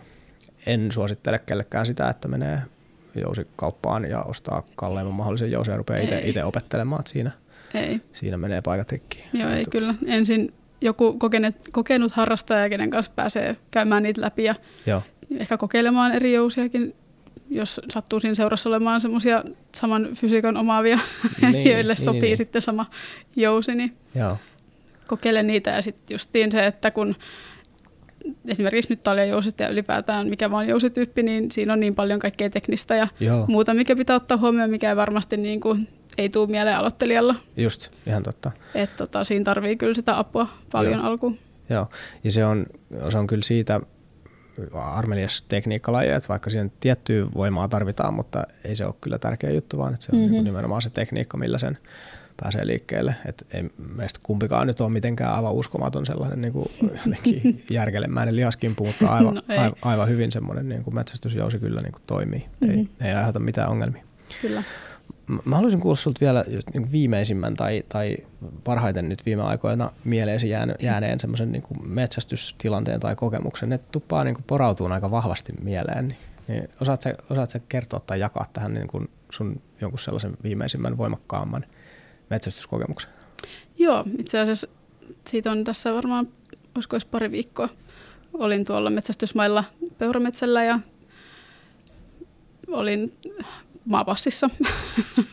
En suosittele kellekään sitä, että menee jousikauppaan ja ostaa kalleimman mahdollisen jousen ja rupeaa itse opettelemaan, siinä, ei. siinä menee paikat rikki. Joo, ei kyllä. Ensin joku kokenut, kokenut harrastaja, kenen kanssa pääsee käymään niitä läpi ja Joo. Ehkä kokeilemaan eri jousiakin, jos sattuu siinä seurassa olemaan semmoisia saman fysiikan omaavia, niin, [LAUGHS] joille niin, sopii niin, sitten sama jousi, niin Joo. kokeile niitä. Ja sitten justiin se, että kun esimerkiksi nyt taljajousit ja ylipäätään mikä vaan jousityyppi, niin siinä on niin paljon kaikkea teknistä ja Joo. muuta, mikä pitää ottaa huomioon, mikä ei varmasti niin kuin, ei tule mieleen aloittelijalla. Just, ihan totta. Että tota, siinä tarvii kyllä sitä apua paljon Joo. alkuun. Joo, ja se on, se on kyllä siitä armelias tekniikkalaji, että vaikka siihen tiettyä voimaa tarvitaan, mutta ei se ole kyllä tärkeä juttu, vaan että se on Mhm. mm-hmm. nimenomaan se tekniikka, millä sen pääsee liikkeelle. Et ei meistä kumpikaan nyt ole mitenkään aivan uskomaton sellainen niin kuin jotenkin [LAUGHS] järkelemäinen lihaskimpu, mutta aivan, No aivan, aivan hyvin semmoinen niin kuin metsästysjousi kyllä niin kuin toimii. Mm-hmm. Ei, ei aiheuta mitään ongelmia. Kyllä. Mä haluaisin kuulla sinulta vielä just niin kuin viimeisimmän tai, tai parhaiten nyt viime aikoina mieleesi jään, jääneen semmoisen niin metsästystilanteen tai kokemuksen. Ne tuppaa niin kuin porautuu aika vahvasti mieleen. Niin, niin osaat, sä, osaat sä kertoa tai jakaa tähän niin kuin sun jonkun sellaisen viimeisimmän voimakkaamman metsästyskokemuksen? Joo, itse asiassa siitä on tässä varmaan, olisiko edes pari viikkoa. Olin tuolla metsästysmailla Peurametsällä ja olin maapassissa.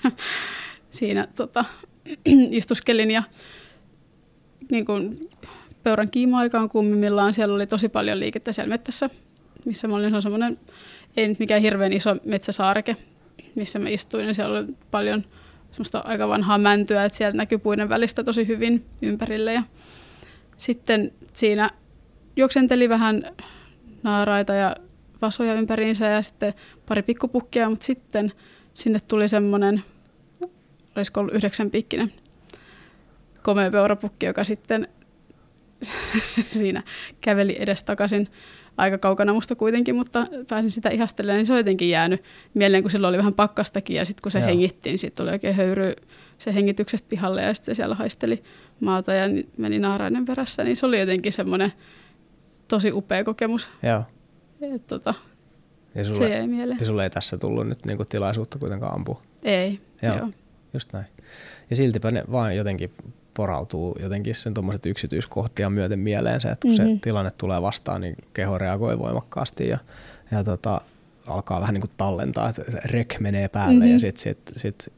[LAUGHS] Siinä tota, istuskelin ja niin kuin peuran kiima-aikaan kummimmillaan siellä oli tosi paljon liikettä siellä metsässä, missä mä olin, se on semmoinen, ei nyt mikään hirveän iso metsäsaareke, missä mä istuin ja siellä oli paljon semmoista aika vanhaa mäntyä, että sieltä näkyy puiden välistä tosi hyvin ympärille. Ja sitten siinä juoksenteli vähän naaraita ja vasoja ympäriinsä ja sitten pari pikkupukkia, mutta sitten sinne tuli semmoinen, olisiko ollut yhdeksän pikkinen komea peurapukki, joka sitten [LAUGHS] siinä käveli edestakaisin aika kaukana musta kuitenkin, mutta pääsin sitä ihastelemaan, niin se on jotenkin jäänyt mieleen, kun silloin oli vähän pakkastakin ja sitten kun se Joo. hengitti, niin sitten tuli oikein höyry se hengityksestä pihalle ja sitten se siellä haisteli maata ja ni- meni naarainen perässä, niin se oli jotenkin semmoinen tosi upea kokemus. Joo. Et tota, Ja se sulle, jäi mieleen. ja sulle ei tässä tullut nyt niin kuin tilaisuutta kuitenkaan ampua. Ei, Joo. joo. Just näin. Ja siltipä ne vaan jotenkin porautuu jotenkin sen tuommoiset yksityiskohtia myöten mieleen se, että kun mm-hmm. Mhm. se tilanne tulee vastaan, niin keho reagoi voimakkaasti ja, ja tota, alkaa vähän niin kuin tallentaa, että rek menee päälle mm-hmm. ja Mhm. sitten sit, sit,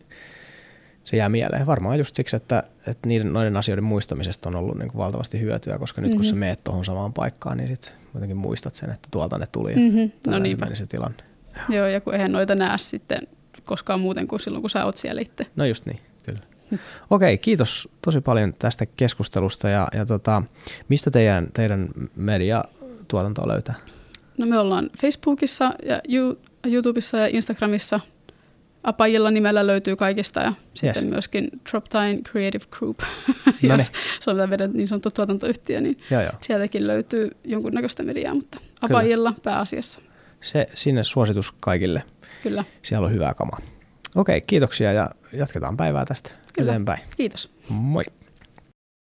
se jää mieleen. Varmaan just siksi, että, että niiden, noiden asioiden muistamisesta on ollut niin kuin valtavasti hyötyä, koska nyt kun sä Mhm. meet tuohon samaan paikkaan, niin sitten jotenkin muistat sen, että tuolta ne tuli Mhm. No niinpä. meni se tilanne. Joo, ja kun eihän noita näe sitten koskaan muuten kuin silloin, kun sä oot siellä itse. No just niin, kyllä. Okei, kiitos tosi paljon tästä keskustelusta ja, ja tota, mistä teidän, teidän mediatuotantoa löytää? No me ollaan Facebookissa ja You- YouTubessa ja Instagramissa. Apajilla nimellä löytyy kaikista ja sitten myöskin Droptime Creative Group, [LAUGHS] jos se on meidän niin sanottu tuotantoyhtiö, niin Joo, joo. sieltäkin löytyy jonkunnäköistä mediaa, mutta Apajilla pääasiassa. Se, sinne suositus kaikille. Kyllä, Siellä on hyvää kamaa. Okei, kiitoksia ja jatketaan päivää tästä Kyllä. eteenpäin. kiitos. Moi!